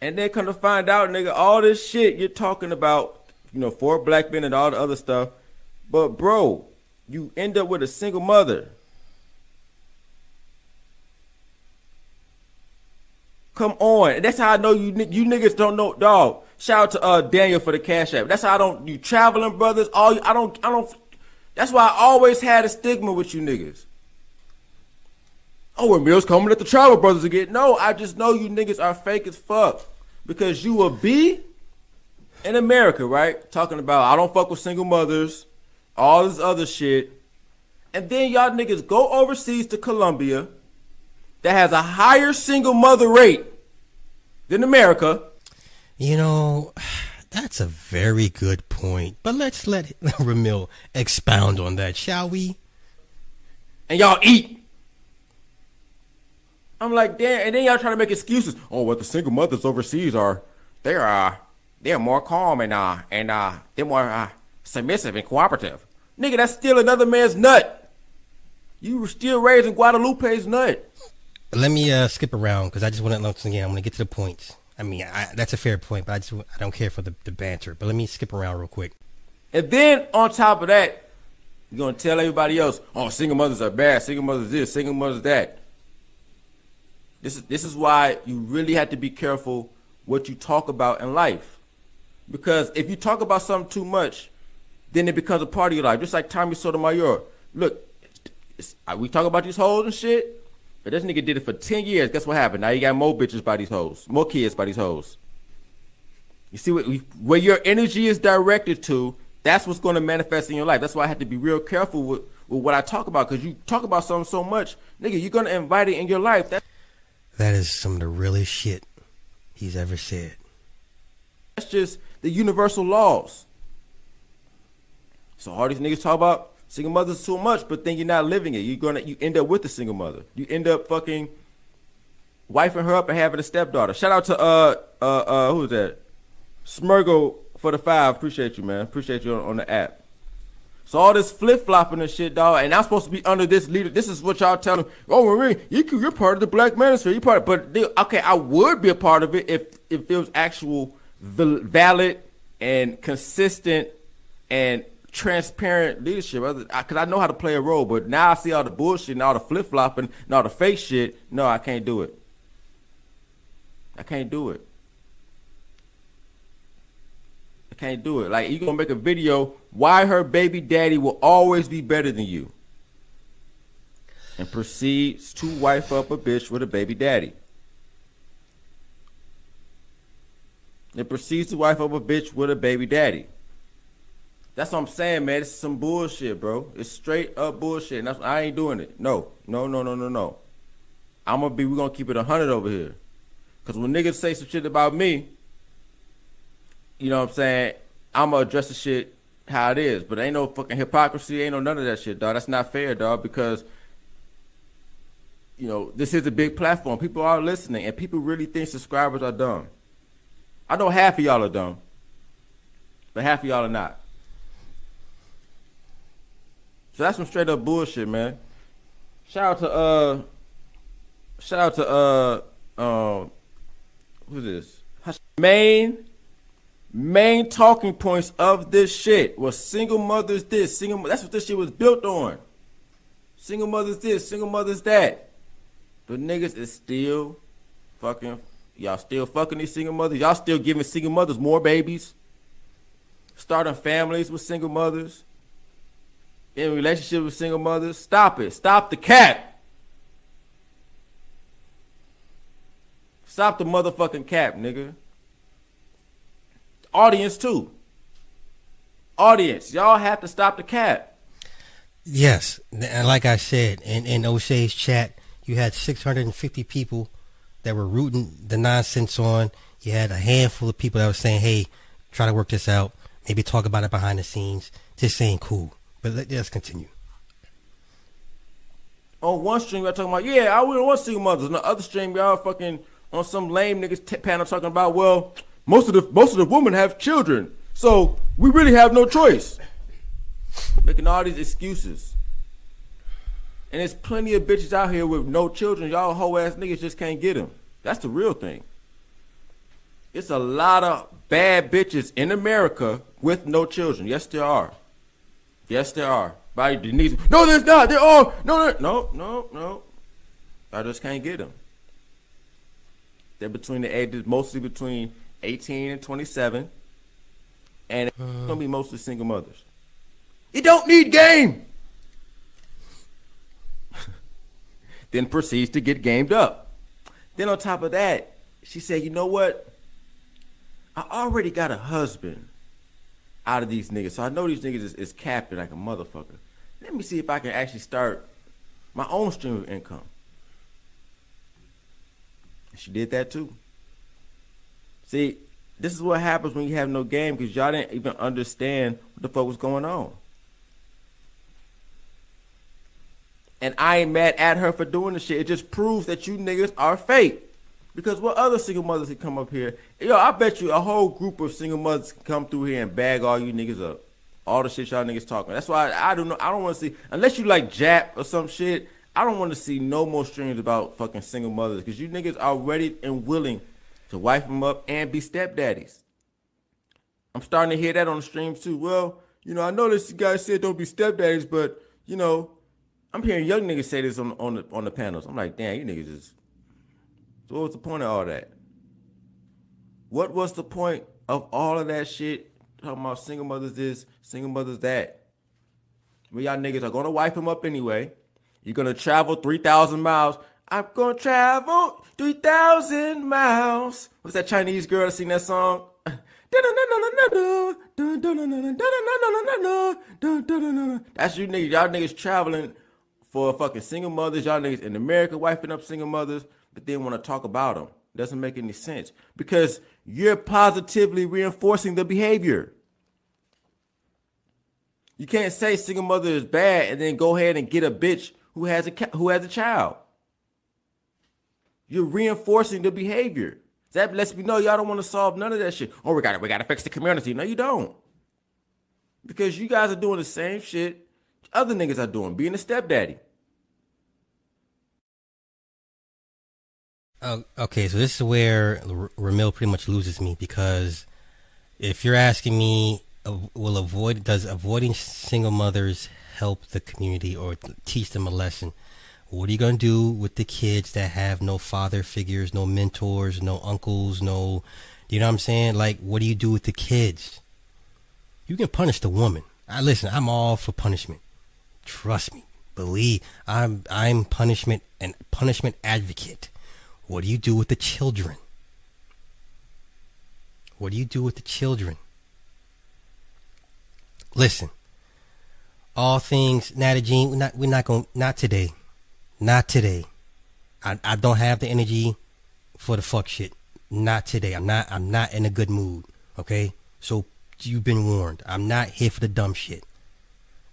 And then come to find out, nigga, all this shit you're talking about, you know, for black men and all the other stuff. But bro, you end up with a single mother. Come on. And that's how I know you you niggas don't know dog. Shout out to uh Daniel for the cash app. That's how I don't you traveling brothers, all I don't I don't that's why I always had a stigma with you niggas. Oh, Emil's coming at the travel brothers again. No, I just know you niggas are fake as fuck. Because you will be in America, right? Talking about I don't fuck with single mothers, all this other shit. And then y'all niggas go overseas to Colombia that has a higher single mother rate than America.
You know, that's a very good point. But let's let Ramil expound on that, shall we?
And y'all eat. I'm like, damn, and then y'all try to make excuses. Oh, what the single mothers overseas are, they're uh, they're more calm and uh, and uh, they're more uh, submissive and cooperative. Nigga, that's still another man's nut. You were still raising Guadalupe's nut
let me uh, skip around because I just want to once again. I'm to get to the points. I mean, I, that's a fair point, but I just I don't care for the, the banter. But let me skip around real quick.
And then on top of that, you're gonna tell everybody else, "Oh, single mothers are bad. Single mothers this. Single mothers that." This is this is why you really have to be careful what you talk about in life, because if you talk about something too much, then it becomes a part of your life. Just like Tommy Sotomayor. Look, uh, we talk about these hoes and shit. But this nigga did it for 10 years. Guess what happened? Now you got more bitches by these hoes. More kids by these hoes. You see what where your energy is directed to, that's what's going to manifest in your life. That's why I have to be real careful with, with what I talk about because you talk about something so much, nigga, you're going to invite it in your life. That,
That is some of the realest shit he's ever said.
that's just the universal laws. So all these niggas talk about single mothers too much, but then you're not living it. You're gonna you end up with a single mother. You end up fucking wifing her up and having a stepdaughter. Shout out to uh uh uh who's that? Smurgle for the five. Appreciate you, man. Appreciate you on, on the app. So all this flip flopping and shit, dog, and I'm supposed to be under this leader. This is what y'all tell them. Oh, Marie, you, you're part of the Black Manosphere. You part, of, but they, okay, I would be a part of it if if it was actual valid and consistent and transparent leadership. Because I know how to play a role, but now I see all the bullshit and all the flip flopping and all the fake shit. No, I can't do it. I can't do it. I can't do it. Like you gonna make a video why her baby daddy will always be better than you. And proceeds to wife up a bitch with a baby daddy. And proceeds to wife up a bitch with a baby daddy. That's what I'm saying, man. It's some bullshit, bro. It's straight up bullshit. And that's I ain't doing it. No, no, no, no, no, no. I'm gonna be. We're gonna keep it hundred over here. Cause when niggas say some shit about me, you know what I'm saying? I'm gonna address the shit how it is. But ain't no fucking hypocrisy, ain't no none of that shit, dog. That's not fair, dog, because you know, this is a big platform. People are listening and people really think subscribers are dumb. I know half of y'all are dumb. But half of y'all are not. So that's some straight up bullshit, man. Shout out to uh shout out to uh um who's this? Main main talking points of this shit was single mothers this, single that's what this shit was built on. Single mothers this, single mothers that. But niggas is still fucking y'all still fucking these single mothers. Y'all still giving single mothers more babies. Starting families with single mothers. In relationship with single mothers. Stop it. Stop the cap. Stop the motherfucking cap, nigga. Audience too. Audience, y'all have to stop the cap.
Yes, and like I said in in O'Shea's chat, you had 650 people that were rooting the nonsense on. You had a handful of people that were saying, "Hey, try to work this out. Maybe talk about it behind the scenes." This ain't cool. But let, let's continue.
On one stream, y'all talking about, yeah, I wouldn't want single mothers. On the other stream, y'all fucking on some lame niggas t- panel talking about, well, most of the most of the women have children, so we really have no choice. Making all these excuses. And there's plenty of bitches out here with no children. Y'all hoe ass niggas just can't get them. That's the real thing. It's a lot of bad bitches in America with no children. Yes, there are. Yes, there are. By Denise. No, there's not. There are. No, no, no, no. I just can't get them. They're between the ages, mostly between 18 and 27. And it's uh. going to be mostly single mothers. You don't need game. then proceeds to get gamed up. Then on top of that, she said, you know what? I already got a husband out of these niggas. So I know these niggas is, is capping like a motherfucker. Let me see if I can actually start my own stream of income. She did that too. See, this is what happens when you have no game because y'all didn't even understand what the fuck was going on. And I ain't mad at her for doing the shit. It just proves that you niggas are fake. Because what other single mothers can come up here? Yo, I bet you a whole group of single mothers can come through here and bag all you niggas up. All the shit y'all niggas talking. That's why I, I don't know. I don't want to see unless you like Jap or some shit. I don't want to see no more streams about fucking single mothers because you niggas are ready and willing to wife them up and be stepdaddies. I'm starting to hear that on the streams too. Well, you know, I know this guy said don't be stepdaddies, but you know, I'm hearing young niggas say this on on the on the panels. I'm like, damn, you niggas is. So what was the point of all that? What was the point of all of that shit? Talking about single mothers this, single mothers that. Well, y'all niggas are gonna wipe him up anyway. You're gonna travel three thousand miles. I'm gonna travel three thousand miles. What's that Chinese girl that sing that song? That's you niggas. Y'all niggas traveling for fucking single mothers. Y'all niggas in America wifing up single mothers, but then want to talk about them. Doesn't make any sense because you're positively reinforcing the behavior. You can't say single mother is bad and then go ahead and get a bitch who has a who has a child. You're reinforcing the behavior. That lets me know y'all don't want to solve none of that shit. Oh, we got to we got to fix the community. No, you don't. Because you guys are doing the same shit other niggas are doing, being a stepdaddy.
Uh, okay, so this is where R- Ramil pretty much loses me because if you're asking me, uh, will avoid does avoiding single mothers help the community or teach them a lesson? What are you gonna do with the kids that have no father figures, no mentors, no uncles, no, you know what I'm saying? Like, what do you do with the kids? You can punish the woman. I listen. I'm all for punishment. Trust me. Believe I'm. I'm punishment and punishment advocate. What do you do with the children? What do you do with the children? Listen. All things, Natty Jean. We're not. We're not going. Not today. Not today. I. I don't have the energy for the fuck shit. Not today. I'm not. I'm not in a good mood. Okay. So you've been warned. I'm not here for the dumb shit.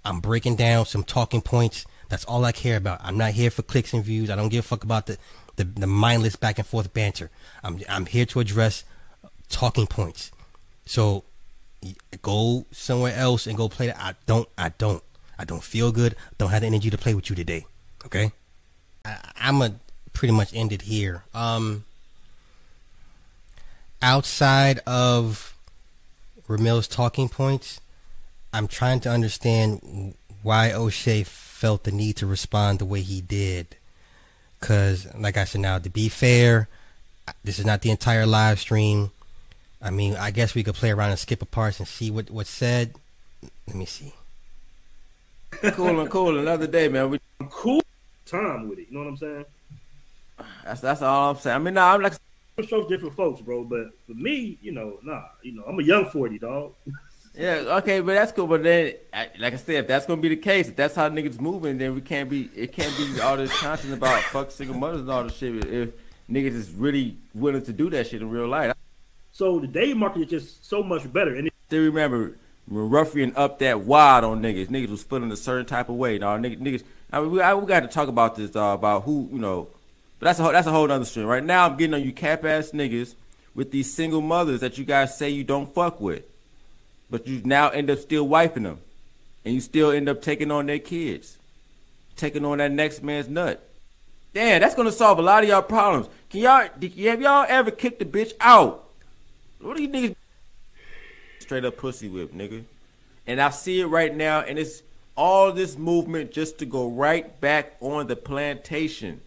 I'm breaking down some talking points. That's all I care about. I'm not here for clicks and views. I don't give a fuck about the, the, the mindless back and forth banter. I'm I'm here to address talking points. So go somewhere else and go play that. I don't I don't I don't feel good. Don't have the energy to play with you today. Okay? I, I'm a pretty much end it here. Um outside of Ramil's talking points, I'm trying to understand why O'Shea felt the need to respond the way he did. Because, like I said, now to be fair, this is not the entire live stream. I mean, I guess we could play around and skip a parts and see what what's said. Let me see.
cool and cool. Another day, man. We
cool time with it. You know what I'm saying?
That's that's all I'm saying. I mean, nah, I'm like
strokes different folks, bro. But for me, you know, nah, you know, I'm a young forty dog.
Yeah, okay, but that's cool. But then, like I said, if that's gonna be the case, if that's how niggas moving, then we can't be. It can't be all this content about fuck single mothers and all this shit. If niggas is really willing to do that shit in real life.
So the day market is just so much better. And
they remember when Ruffian up that wide on niggas, niggas was feeling a certain type of way. Now niggas, niggas I mean, we, I, we got to talk about this uh, about who you know but that's a that's a whole other stream. Right now, I'm getting on you cap ass niggas with these single mothers that you guys say you don't fuck with, but you now end up still wiping them, and you still end up taking on their kids, taking on that next man's nut. Damn, that's gonna solve a lot of y'all problems. Can y'all have y'all ever kicked a bitch out? What do you niggas straight up pussy whip, nigga? And I see it right now, and it's all this movement just to go right back on the plantation.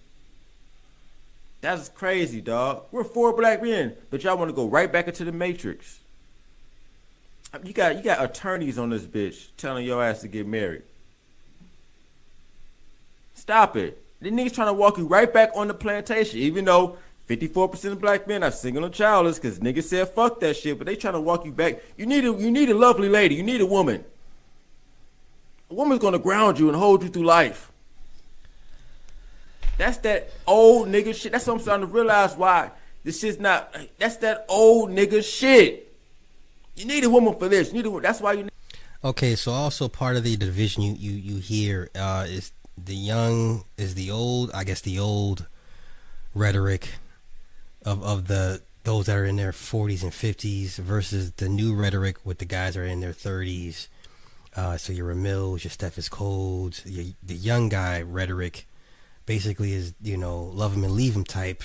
That's crazy, dog. We're four black men, but y'all want to go right back into the matrix. You got you got attorneys on this bitch telling your ass to get married. Stop it. The niggas trying to walk you right back on the plantation, even though 54% of black men are single and childless because niggas said fuck that shit, but they trying to walk you back. You need a you need a lovely lady. You need a woman. A woman's gonna ground you and hold you through life. That's that old nigga shit. That's what I'm starting to realize why this shit's not. That's that old nigga shit. You need a woman for this. You need a, That's why you. Need-
okay, so also part of the division you you you hear uh, is the young is the old. I guess the old rhetoric of of the those that are in their 40s and 50s versus the new rhetoric with the guys that are in their 30s. Uh, so your Ramils, your Steph's Codes, your, the young guy rhetoric basically is you know love him and leave him type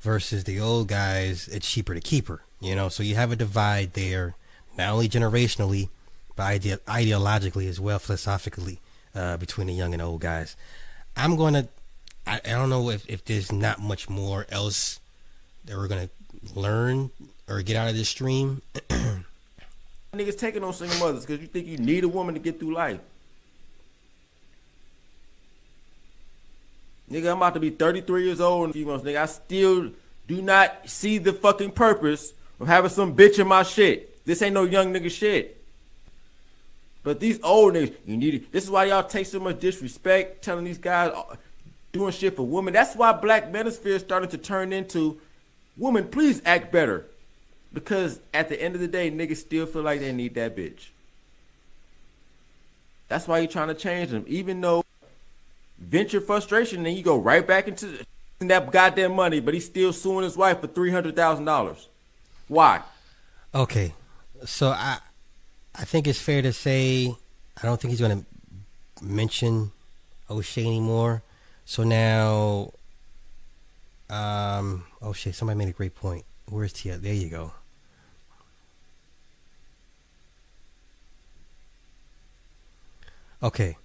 versus the old guys it's cheaper to keep her you know? So you have a divide there not only generationally but ide- ideologically as well philosophically uh, between the young and old guys. I'm gonna I, I don't know if, if there's not much more else that we're gonna learn or get out of this stream
niggas taking on single mothers because you think you need a woman to get through life Nigga, I'm about to be 33 years old in a few months. Nigga, I still do not see the fucking purpose I'm having some bitch in my shit. This ain't no young nigga shit. But these old niggas, you need it. This is why y'all take so much disrespect, telling these guys uh, doing shit for women. That's why Black Manosphere is starting to turn into, women, please act better. Because at the end of the day, niggas still feel like they need that bitch. That's why you're trying to change them. Even though venture frustration, then you go right back into that goddamn money, but he's still suing his wife for three hundred thousand dollars. Why?
Okay, so I I think it's fair to say I don't think he's going to mention O'Shea anymore. So now, um, O'Shea, somebody made a great point. Where's Tia? There you go. Okay.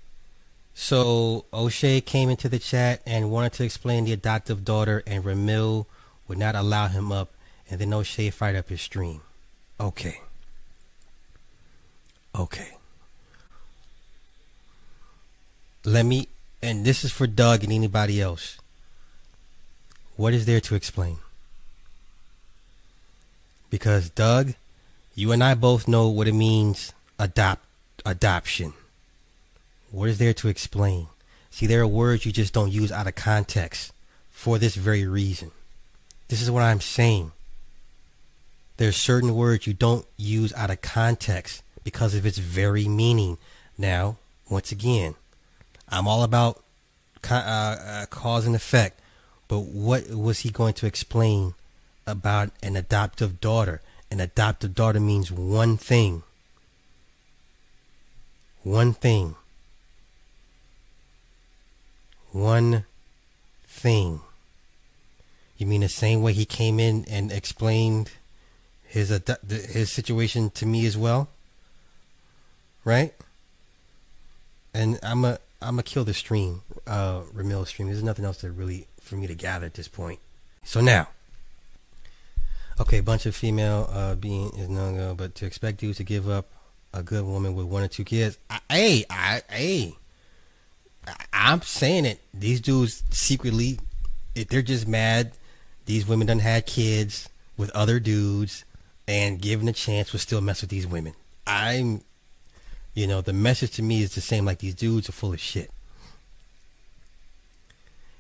So O'Shea came into the chat and wanted to explain the adoptive daughter, and Ramil would not allow him up, and then O'Shea fired up his stream. Okay. Okay. Let me, and this is for Doug and anybody else. What is there to explain? Because Doug, you and I both know what it means adopt adoption. What is there to explain? See, there are words you just don't use out of context for this very reason. This is what I'm saying. There's certain words you don't use out of context because of its very meaning. Now, once again, I'm all about uh, uh, cause and effect, but what was he going to explain about an adoptive daughter? An adoptive daughter means one thing. One thing one thing. You mean the same way he came in and explained his his situation to me as well? Right? And I'm a I'm gonna kill the stream, uh, Ramil stream. There's nothing else to really for me to gather at this point. So now, okay, bunch of female uh, being is no go, but to expect you to give up a good woman with one or two kids, I, hey, I, hey, I'm saying it. These dudes secretly, they're just mad, these women done had kids with other dudes, and given a chance, would still mess with these women. I'm, you know, the message to me is the same. Like these dudes are full of shit.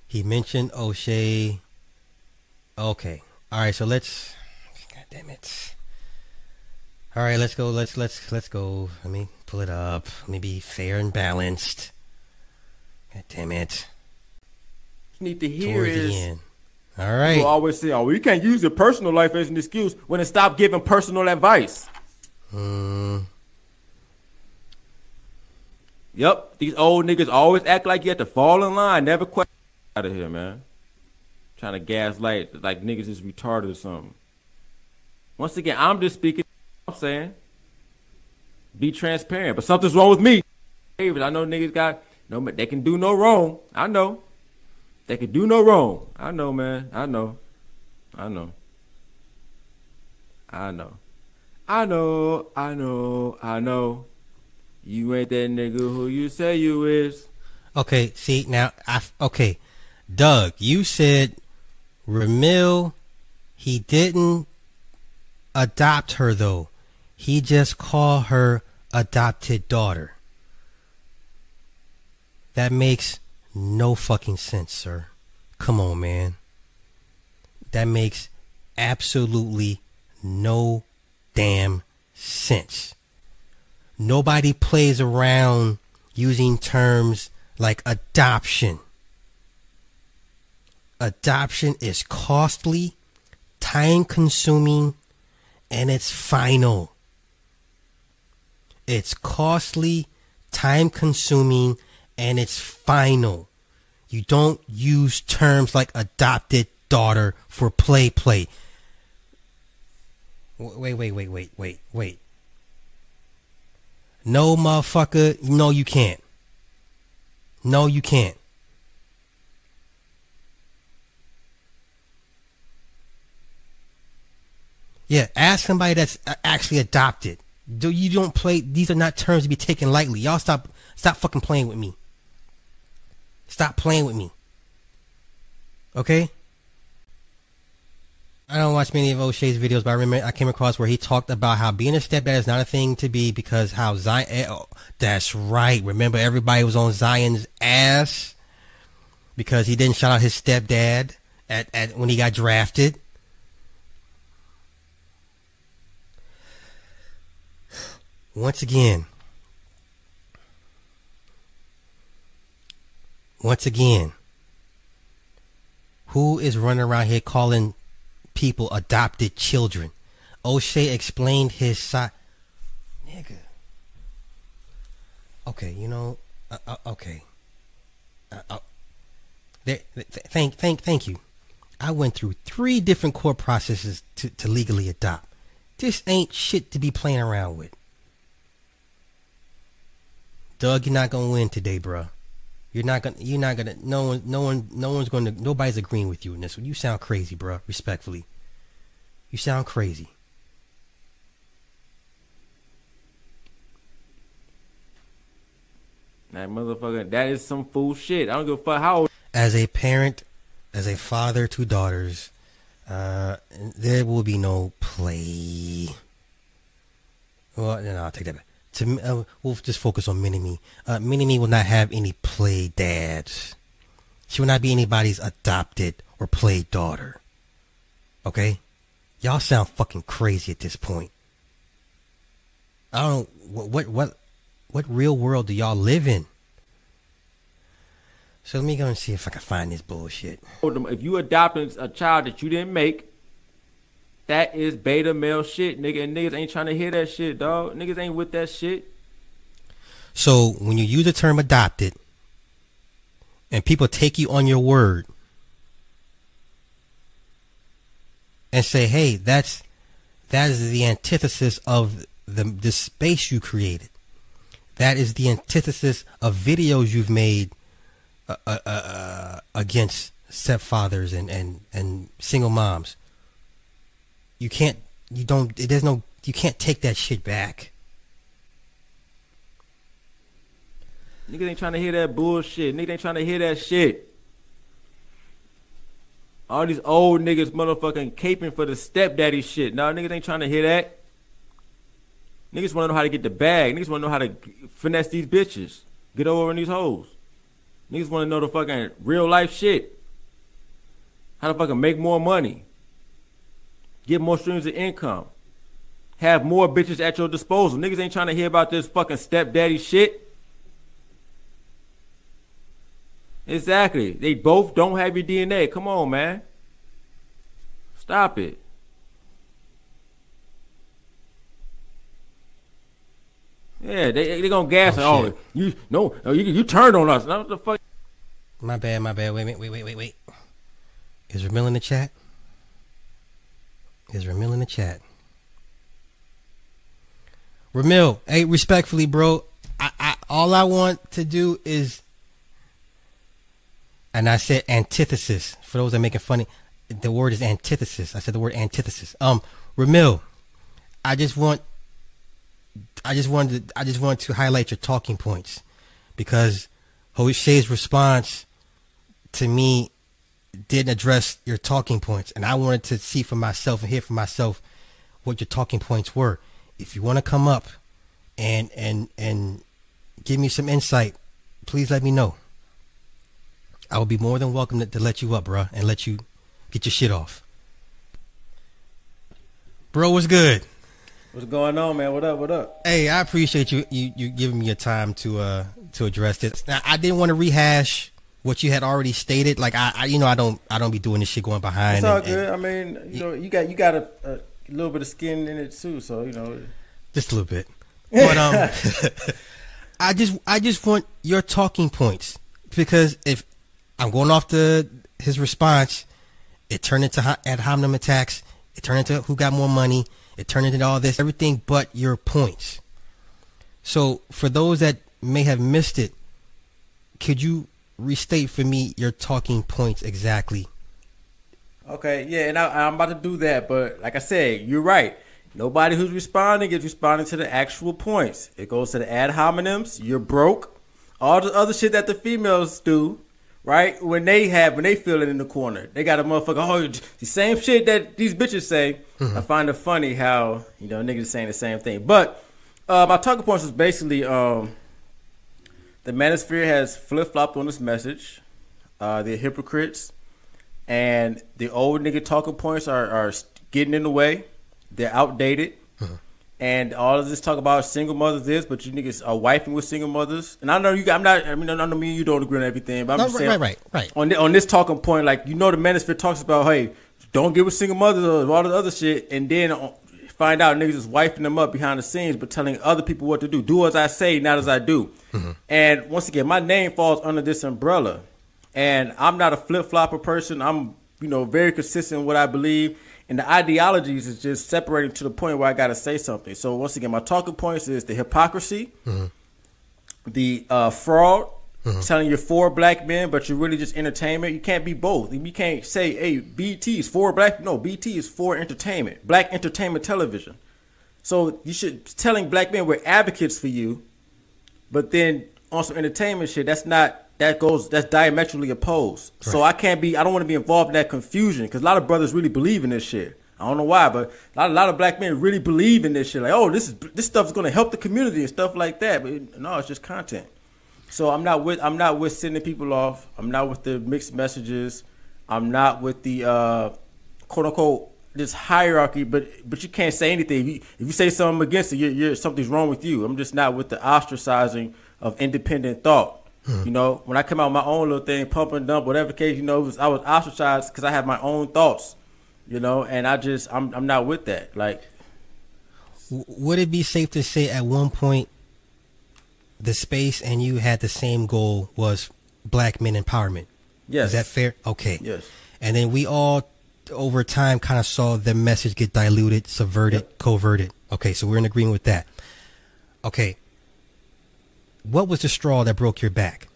He mentioned O'Shea. Okay, all right. So let's. God damn it. All right, let's go. Let's let's let's go. Let me pull it up. Let me be fair and balanced. God damn it.
You need to hear
Towards
is
the end. All right.
people always say, "Oh, you can't use your personal life as an excuse." When it stop giving personal advice.
Mm,
Yep, these old niggas always act like you have to fall in line, never question out of here, man. Trying to gaslight like niggas is retarded or something. Once again, I'm just speaking. I'm saying, be transparent. But something's wrong with me. I know niggas got no, but they can do no wrong. I know. They can do no wrong. I know, man. I know. I know. I know. I know. I know. I know. You ain't that nigga who you say you is.
okay. See now. I okay. Doug, you said Ramil. He didn't adopt her though. He just called her adopted daughter. That makes no fucking sense, sir. Come on, man. That makes absolutely no damn sense. Nobody plays around using terms like adoption. Adoption is costly, time consuming, and it's final. It's costly, time consuming, and it's final. You don't use terms like adopted daughter for play play. Wait, wait, wait, wait, wait, wait. No, motherfucker. No, you can't. No, you can't. Yeah, ask somebody that's uh, actually adopted. Do you don't play? These are not terms to be taken lightly. Y'all stop, stop fucking playing with me. Stop playing with me. Okay? I don't watch many of O'Shea's videos, but I remember I came across where he talked about how being a stepdad is not a thing to be because how Zion. eh, oh, that's right. Remember, everybody was on Zion's ass because he didn't shout out his stepdad at, at when he got drafted. Once again, once again, who is running around here calling people adopted children? O'Shea explained his side. Nigga. Okay, you know, uh, uh, okay. Uh, uh, there, th- thank, thank, thank you. I went through three different court processes to, to legally adopt. This ain't shit to be playing around with. Doug, you're not gonna win today, bruh. You're not gonna. You're not gonna. No one. No one. No one's going to. Nobody's agreeing with you in this one. You sound crazy, bruh. Respectfully, you sound crazy.
That motherfucker, that is some fool shit. I don't give a fuck how old.
As a parent, as a father to daughters, uh, there will be no play. Well, no, I'll take that back. To uh, we'll just focus on Mini. Me. Uh, Mini will not have any play dads. She will not be anybody's adopted or play daughter. Okay, y'all sound fucking crazy at this point. I don't what what what what real world do y'all live in? So let me go and see if I can find this bullshit.
If you adopting a child that you didn't make, that is beta male shit, nigga. And niggas ain't trying to hear that shit, dog. Niggas ain't with that shit.
So when you use the term adopted and people take you on your word and say, "Hey, that's that is the antithesis of the the space you created. That is the antithesis of videos you've made uh, uh, uh, against stepfathers and and and single moms. You can't. You don't. There's no. You can't take that shit back.
Niggas ain't trying to hear that bullshit. Niggas ain't trying to hear that shit. All these old niggas motherfucking caping for the stepdaddy shit. Nah, niggas ain't trying to hear that. Niggas want to know how to get the bag. Niggas want to know how to finesse these bitches. Get over on these hoes. Niggas want to know the fucking real life shit. How to fucking make more money. Get more streams of income. Have more bitches at your disposal. Niggas ain't trying to hear about this fucking stepdaddy shit. Exactly. They both don't have your DNA. Come on, man. Stop it. Yeah, they they gonna gas oh, it.
Oh, shit.
you no, no, you you turned on us. What the fuck?
My bad, my bad. Wait, wait, wait, wait, wait, wait. Is Ramil in the chat? Is Ramil in the chat? Ramil, hey, respectfully, bro. I, I all I want to do is, and I said antithesis for those that making funny. The word is antithesis. I said the word antithesis. Um, Ramil, I just want, I just wanted, to, I just want to highlight your talking points because O'Shea's response to me didn't address your talking points, and I wanted to see for myself and hear for myself what your talking points were. If you want to come up and and and give me some insight, please let me know. I will be more than welcome to, to let you up, bro, and let you get your shit off. Bro, what's good?
What's going on, man? What up? What up?
Hey, I appreciate you you, you giving me your time to uh to address this. Now, I didn't want to rehash what you had already stated. Like I, I you know I don't I don't be doing this shit going behind.
It's all
and- and
good. I mean, you know, you got you got a, a little bit of skin in it too, so you know.
just a little bit. But um, I just I just want your talking points because if I'm going off the his response, it turned into ad hominem attacks. It turned into who got more money. It turned into all this everything but your points. So for those that may have missed it, could you restate for me your talking points exactly?
Okay, yeah, and I, I'm about to do that, but like I said, you're right. Nobody who's responding is responding to the actual points. It goes to the ad hominems. You're broke. All the other shit that the females do, right? When they have, when they feel it in the corner, they got a motherfucker. Oh, the same shit that these bitches say. I find it funny how you know niggas saying the same thing. But uh, my talking points was basically um, the manosphere has flip flopped on this message. Uh, they're hypocrites, and the old nigga talking points are are getting in the way. They're outdated. And all of this talk about single mothers is, but you niggas are wifing with single mothers. And I know you. I'm not. I mean, I know me. and You don't agree on everything, but I'm
No,
just
right,
saying.
right, right, right.
On thi- on this talking point, like you know, the manosphere talks about, hey, don't get with single mothers or all the other shit, and then find out niggas is wifing them up behind the scenes, but telling other people what to do. Do as I say, not as I do. And once again, my name falls under this umbrella, and I'm not a flip flopper person. I'm you know very consistent in what I believe. And the ideologies is just separating to the point where I got to say something. So once again, my talking points is the hypocrisy, the uh, fraud, Uh-huh. telling you're for black men, but you're really just entertainment. You can't be both. You can't say, "Hey, BET is for black." No, BET is for entertainment, black entertainment television. So you should telling black men we're advocates for you, but then on some entertainment shit, that's not that goes that's diametrically opposed. So I can't be. I don't want to be involved in that confusion because a lot of brothers really believe in this shit. I don't know why, but a lot, a lot of black men really believe in this shit. Like, oh, this is this stuff is going to help the community and stuff like that. But no, it's just content. So I'm not with I'm not with sending people off. I'm not with the mixed messages. I'm not with the uh, quote unquote this hierarchy. But but you can't say anything. If you, if you say something against it, you're, you're something's wrong with you. I'm just not with the ostracizing of independent thought. You know, when I come out with my own little thing, pump and dump, whatever the case, you know, was, I was ostracized because I have my own thoughts. You know, and I just I'm I'm not with that. Like
Would it be safe to say at one point the space and you had the same goal was black men empowerment?
yes,
Is that fair? Okay.
Yes.
And then we all over time kind of saw the message get diluted, subverted,
Yep.
coverted. Okay, so we're in agreement with that. Okay. What was the straw that broke your back?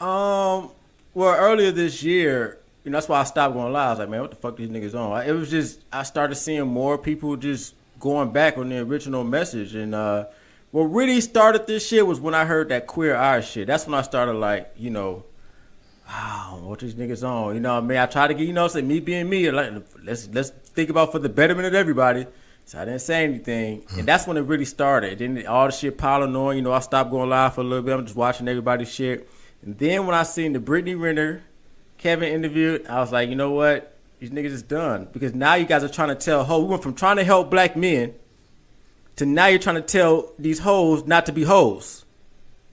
Um, well, earlier this year, you know, that's why I stopped going live. I was like, man, what the fuck these niggas on? It was just I started seeing more people just going back on the original message, and uh, what really started this shit was when I heard that queer eye shit. That's when I started like, you know, wow, what these niggas on? You know, what I mean, I try to get, you know, say me being me, like let's let's think about for the betterment of everybody. So I didn't say anything, and that's when it really started. Then all the shit piling on. You know, I stopped going live for a little bit. I'm just watching everybody's shit, and then when I seen the Brittany Renner, Kevin interviewed, I was like, you know what? These niggas is done because now you guys are trying to tell. Ho, we went from trying to help black men to now you're trying to tell these hoes not to be hoes.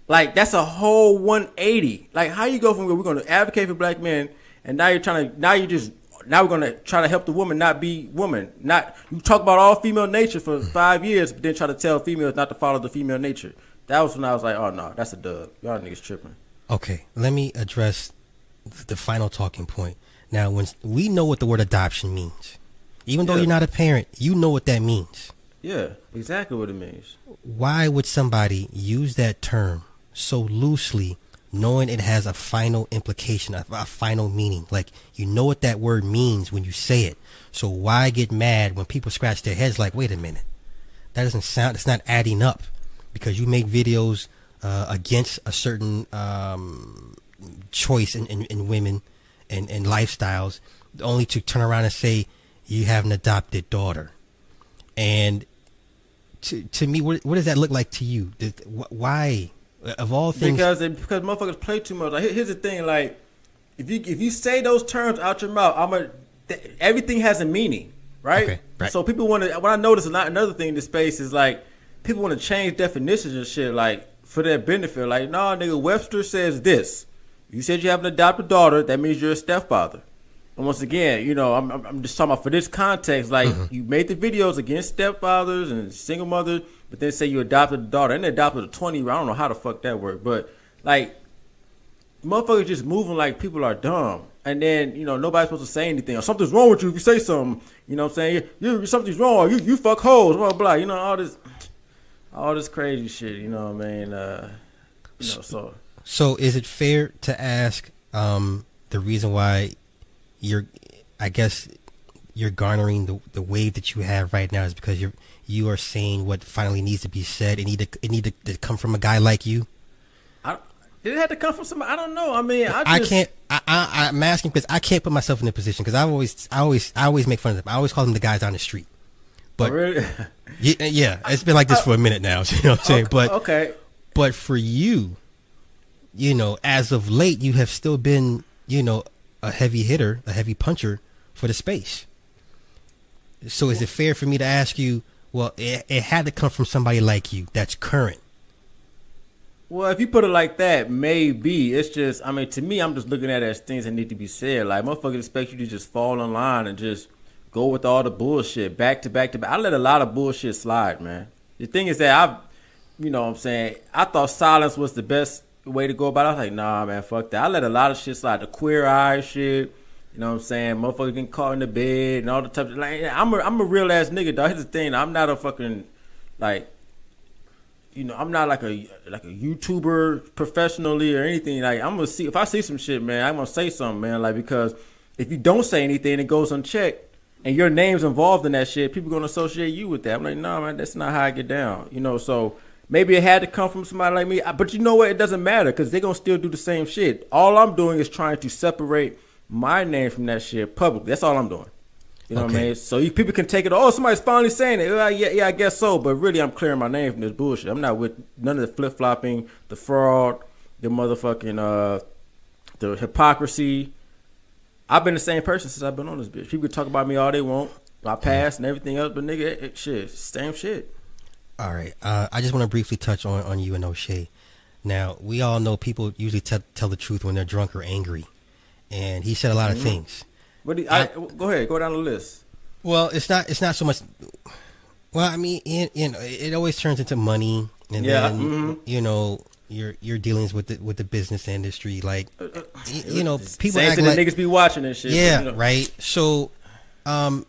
Like that's a whole 180. Like how you go from we're going to advocate for black men, and now you're trying to now you just now we're going to try to help the woman not be woman. Not you talk about all female nature for mm. five years, but then try to tell females not to follow the female nature. That was when I was like, oh no, that's a dub. Y'all niggas tripping.
Okay, let me address the final talking point. Now, when we know what the word adoption means, even though
Yeah.
you're not a parent, you know what that means.
Yeah, exactly what it means.
Why would somebody use that term so loosely, knowing it has a final implication, a, a final meaning? Like you know what that word means when you say it. So why get mad when people scratch their heads? Like, wait a minute, that doesn't sound. It's not adding up because you make videos uh, against a certain um, choice in, in, in women and, and lifestyles, only to turn around and say you have an adopted daughter. And to to me, what what does that look like to you? Does, wh- why, of all things,
Because they, because motherfuckers play too much. Like here's the thing, like if you if you say those terms out your mouth, I'm a th- everything has a meaning, right?
Okay, right.
So people want to. What I notice a lot, another thing in this space is like people want to change definitions and shit, like for their benefit. Like, no, nigga, Webster says this. You said you have an adopted daughter. That means you're a stepfather. Once again, you know, I'm, I'm just talking about for this context. Like, you made the videos against stepfathers and single mothers, but then say you adopted a daughter and adopted a 20 year. I don't know how the fuck that worked, but like, motherfuckers just moving like people are dumb. And then, you know, nobody's supposed to say anything. Or something's wrong with you if you say something. You know what I'm saying? You, you something's wrong. You you fuck hoes, blah, blah, blah. You know, all this all this crazy shit, you know what I mean? Uh you know, so
so is it fair to ask um, the reason why you're, I guess, you're garnering the the wave that you have right now is because you're you are saying what finally needs to be said. It need to it need to, to come from a guy like you.
I Did it have to come from somebody? I don't know. I mean, I,
I can't. I, I, I'm asking because I can't put myself in a position because I always, I always, I always make fun of them. I always call them the guys on the street. But
Oh, really?
yeah, yeah, it's been like this uh, for a minute now. You know what I'm saying? But
okay.
but for you, you know, as of late, you have still been, you know, a heavy hitter, a heavy puncher for the space. So is it fair for me to ask you? Well, it, it had to come from somebody like you that's current.
Well, if you put it like that, maybe it's just. I mean, to me, I'm just looking at it as things that need to be said. Like motherfuckers expect you to just fall in line and just go with all the bullshit back to back to back. I let a lot of bullshit slide, man. The thing is that I've, you know, what I'm saying I thought silence was the best way to go about it. I was like, nah, man, fuck that. I let a lot of shit slide. The queer eye shit. You know what I'm saying? Motherfuckers getting caught in the bed and all the type of like. I'm a I'm a real ass nigga, dog. Here's the thing. I'm not a fucking like you know, I'm not like a like a YouTuber professionally or anything. Like I'm gonna see if I see some shit, man, I'm gonna say something, man. Like because if you don't say anything, it goes unchecked, and your name's involved in that shit. People gonna associate you with that. I'm like, no, man, that's not how I get down. You know, so maybe it had to come from somebody like me. But you know what? It doesn't matter because they're gonna still do the same shit. All I'm doing is trying to separate my name from that shit publicly. That's all I'm doing. You know what I mean? So you people can take it. Oh, somebody's finally saying it. Well, yeah, yeah, I guess so. But really, I'm clearing my name from this bullshit. I'm not with none of the flip flopping, the fraud, the motherfucking, uh, the hypocrisy. I've been the same person since I've been on this bitch. People can talk about me all they want, my past and everything else, but nigga, it, it- shit, same shit.
All right. Uh, I just want to briefly touch on, on you and O'Shea. Now, we all know people usually tell tell the truth when they're drunk or angry. And he said a lot of things.
What do you, I, go ahead, go down the list.
Well, it's not it's not so much well, I mean, you you know, it always turns into money and
Yeah,
then
mhm.
you know, your your dealings with the with the business industry like y- you know, people
same
act like
the niggas be watching and shit. but,
yeah,
you know.
right. So, um,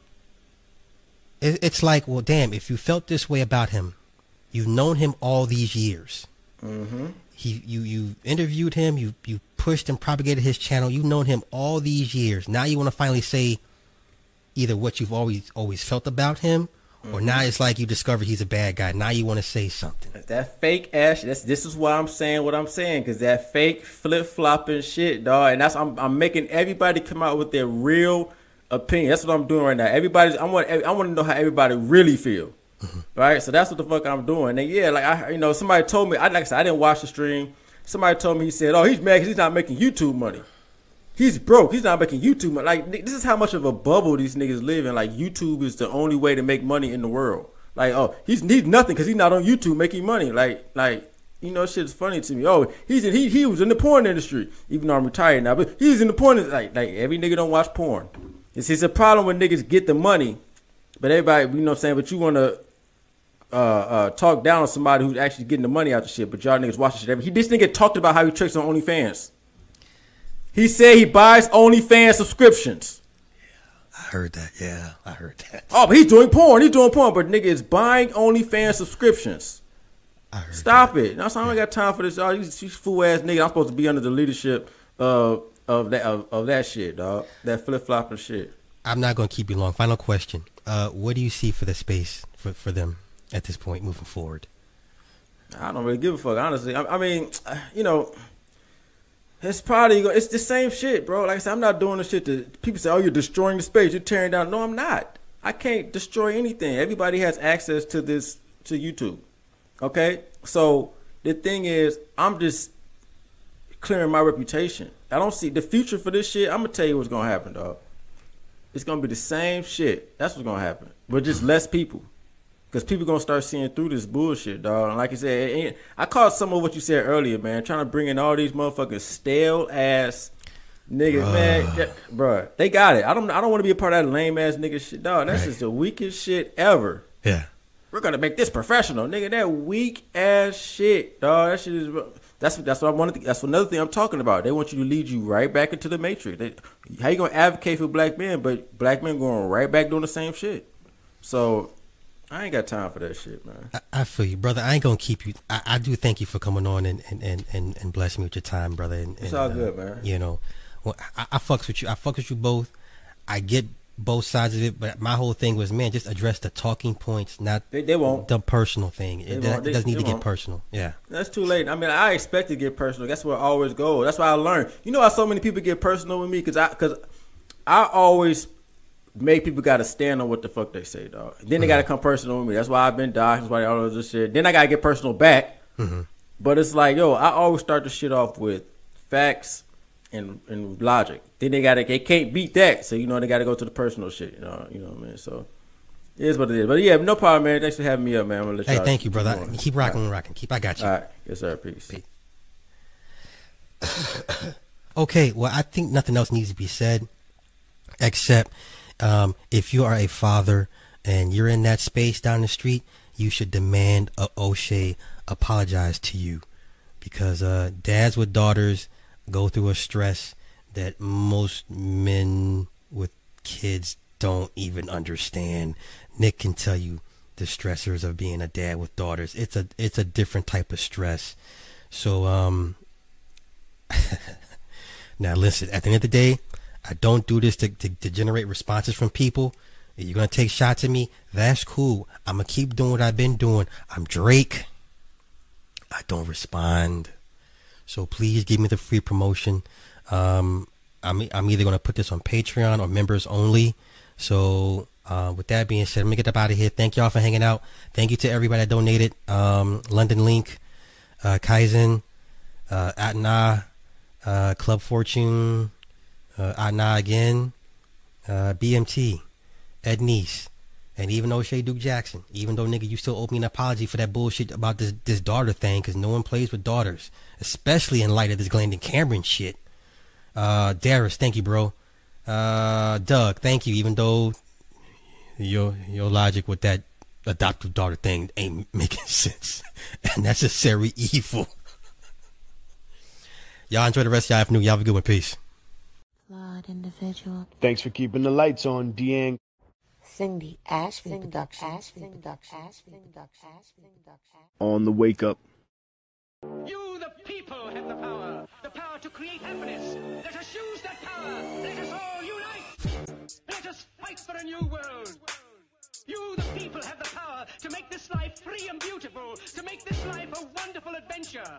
it's like, well, damn, if you felt this way about him, you've known him all these years.
Mm-hmm.
He, you, you interviewed him. You, you pushed and propagated his channel. You've known him all these years. Now you want to finally say either what you've always, always felt about him, or now it's like you discovered he's a bad guy. Now you want to say something.
That fake ass. That's this is why I'm saying what I'm saying because that fake flip flopping shit, dog. And that's I'm I'm making everybody come out with their real opinion. That's what I'm doing right now. Everybody's I want I want to know how everybody really feel. Mm-hmm. Right. So that's what the fuck I'm doing. And yeah, like I you know somebody told me I like I said I didn't watch the stream. Somebody told me he said, oh he's mad because he's not making YouTube money. He's broke. He's not making YouTube money. Like this is how much of a bubble these niggas live in. Like YouTube is the only way to make money in the world. Like oh he's he's nothing because he's not on YouTube making money. Like like you know shit's funny to me. Oh he's in, he he was in the porn industry even though I'm retired now, but he's in the porn like like every nigga don't watch porn. It's it's a problem when niggas get the money, but everybody you know what I'm saying. But you want to uh, uh, talk down on somebody who's actually getting the money out the shit, but y'all niggas watch the shit. Every, he this nigga talked about how he tricks on OnlyFans. He said he buys OnlyFans subscriptions.
I heard that. Yeah, I heard that.
Oh, but he's doing porn. He's doing porn, but nigga is buying OnlyFans subscriptions.
I heard
Stop it. Now, so I ain't got time for this. These, these fool ass niggas. I'm supposed to be under the leadership of of that of, of that shit, dog. That flip flopping shit.
I'm not going to keep you long. Final question. Uh, what do you see for the space for, for them at this point moving forward?
I don't really give a fuck, honestly. I, I mean, you know, it's probably it's the same shit, bro. Like I said, I'm not doing the shit that people say. Oh, you're destroying the space. You're tearing down. No, I'm not. I can't destroy anything. Everybody has access to this to YouTube. Okay, so the thing is, I'm just clearing my reputation. I don't see the future for this shit. I'm gonna tell you what's gonna happen, dog. It's gonna be the same shit. That's what's gonna happen, but just mm-hmm. less people. Cause people gonna start seeing through this bullshit, dog. And like you said, it ain't- I caught some of what you said earlier, man. Trying to bring in all these motherfucking stale ass niggas, man. Yeah, bruh, they got it. I don't. I don't want to be a part of that lame ass nigga shit, dog. That's
Right.
just the weakest shit ever.
Yeah.
We're gonna make this professional, nigga. That weak ass shit, dog. That shit is. That's that's what I wanted. To, that's another thing I'm talking about. They want you to lead you right back into the matrix. They, how you gonna advocate for black men, but black men going right back doing the same shit? So I ain't got time for that shit, man.
I, I feel you, brother. I ain't gonna keep you. I, I do thank you for coming on and and and and, and blessing me with your time, brother. And,
It's
and,
all
uh,
good, man.
You know, well, I, I fucks with you. I fucks with you both. I get both sides of it, but my whole thing was, man, just address the talking points, not
They, they won't.
the personal thing.
They
It,
They-
doesn't need to get
won't.
personal. Yeah.
That's too late. I mean, I expect to get personal. That's where I always go. That's why I learned. You know how so many people get personal with me because I because I always make people got to stand on what the fuck they say, dog. Then they got to mm-hmm. come personal with me. That's why I've been doxxed. That's why all of this shit. Then I gotta get personal back. Mm-hmm. But it's like, yo, I always start the shit off with facts and and logic. Then they gotta they can't beat that, so you know they gotta go to the personal shit. You know, you know what I mean. So it is what it is. But yeah, no problem, man. Thanks for having me up, man. I'm
Hey, thank you, brother.
going.
Keep rocking, rocking. Keep. I got you.
All right, yes sir. Peace.
Peace. Okay, well, I think nothing else needs to be said except um, if you are a father and you're in that space down the street, you should demand a O'Shea apologize to you because uh, dads with daughters go through a stress that most men with kids don't even understand. Nick can tell you the stressors of being a dad with daughters. It's a it's a different type of stress. So um now listen, at the end of the day, I don't do this to, to, to generate responses from people. If you're gonna take shots at me, that's cool. I'm gonna keep doing what I've been doing. I'm Drake. I don't respond. So please give me the free promotion. Um, I'm I'm either gonna put this on Patreon or members only. So uh, with that being said, let me get up out of here. Thank y'all for hanging out. Thank you to everybody that donated. Um, London Link, uh, Kaizen, uh, Atna, uh, Club Fortune, uh, Atna again, uh, BMT, Ed Neese, and even though O'Shea Duke Jackson. Even though nigga, you still owe me an apology for that bullshit about this this daughter thing, because no one plays with daughters, especially in light of this Glendon Cameron shit. Uh, Darius, thank you, bro. Uh, Doug, thank you. Even though your your logic with that adoptive daughter thing ain't making sense and necessary evil. Y'all enjoy the rest of y'all afternoon. Y'all have a good one. Peace.
Flawed individual.
Thanks for keeping the lights on, Deang.
Cindy Ashby Production.
On the wake up.
You, the people, have the power. The power to create happiness. Let us use that power. Let us all unite. Let us fight for a new world. You, the people, have the power to make this life free and beautiful. To make this life a wonderful adventure.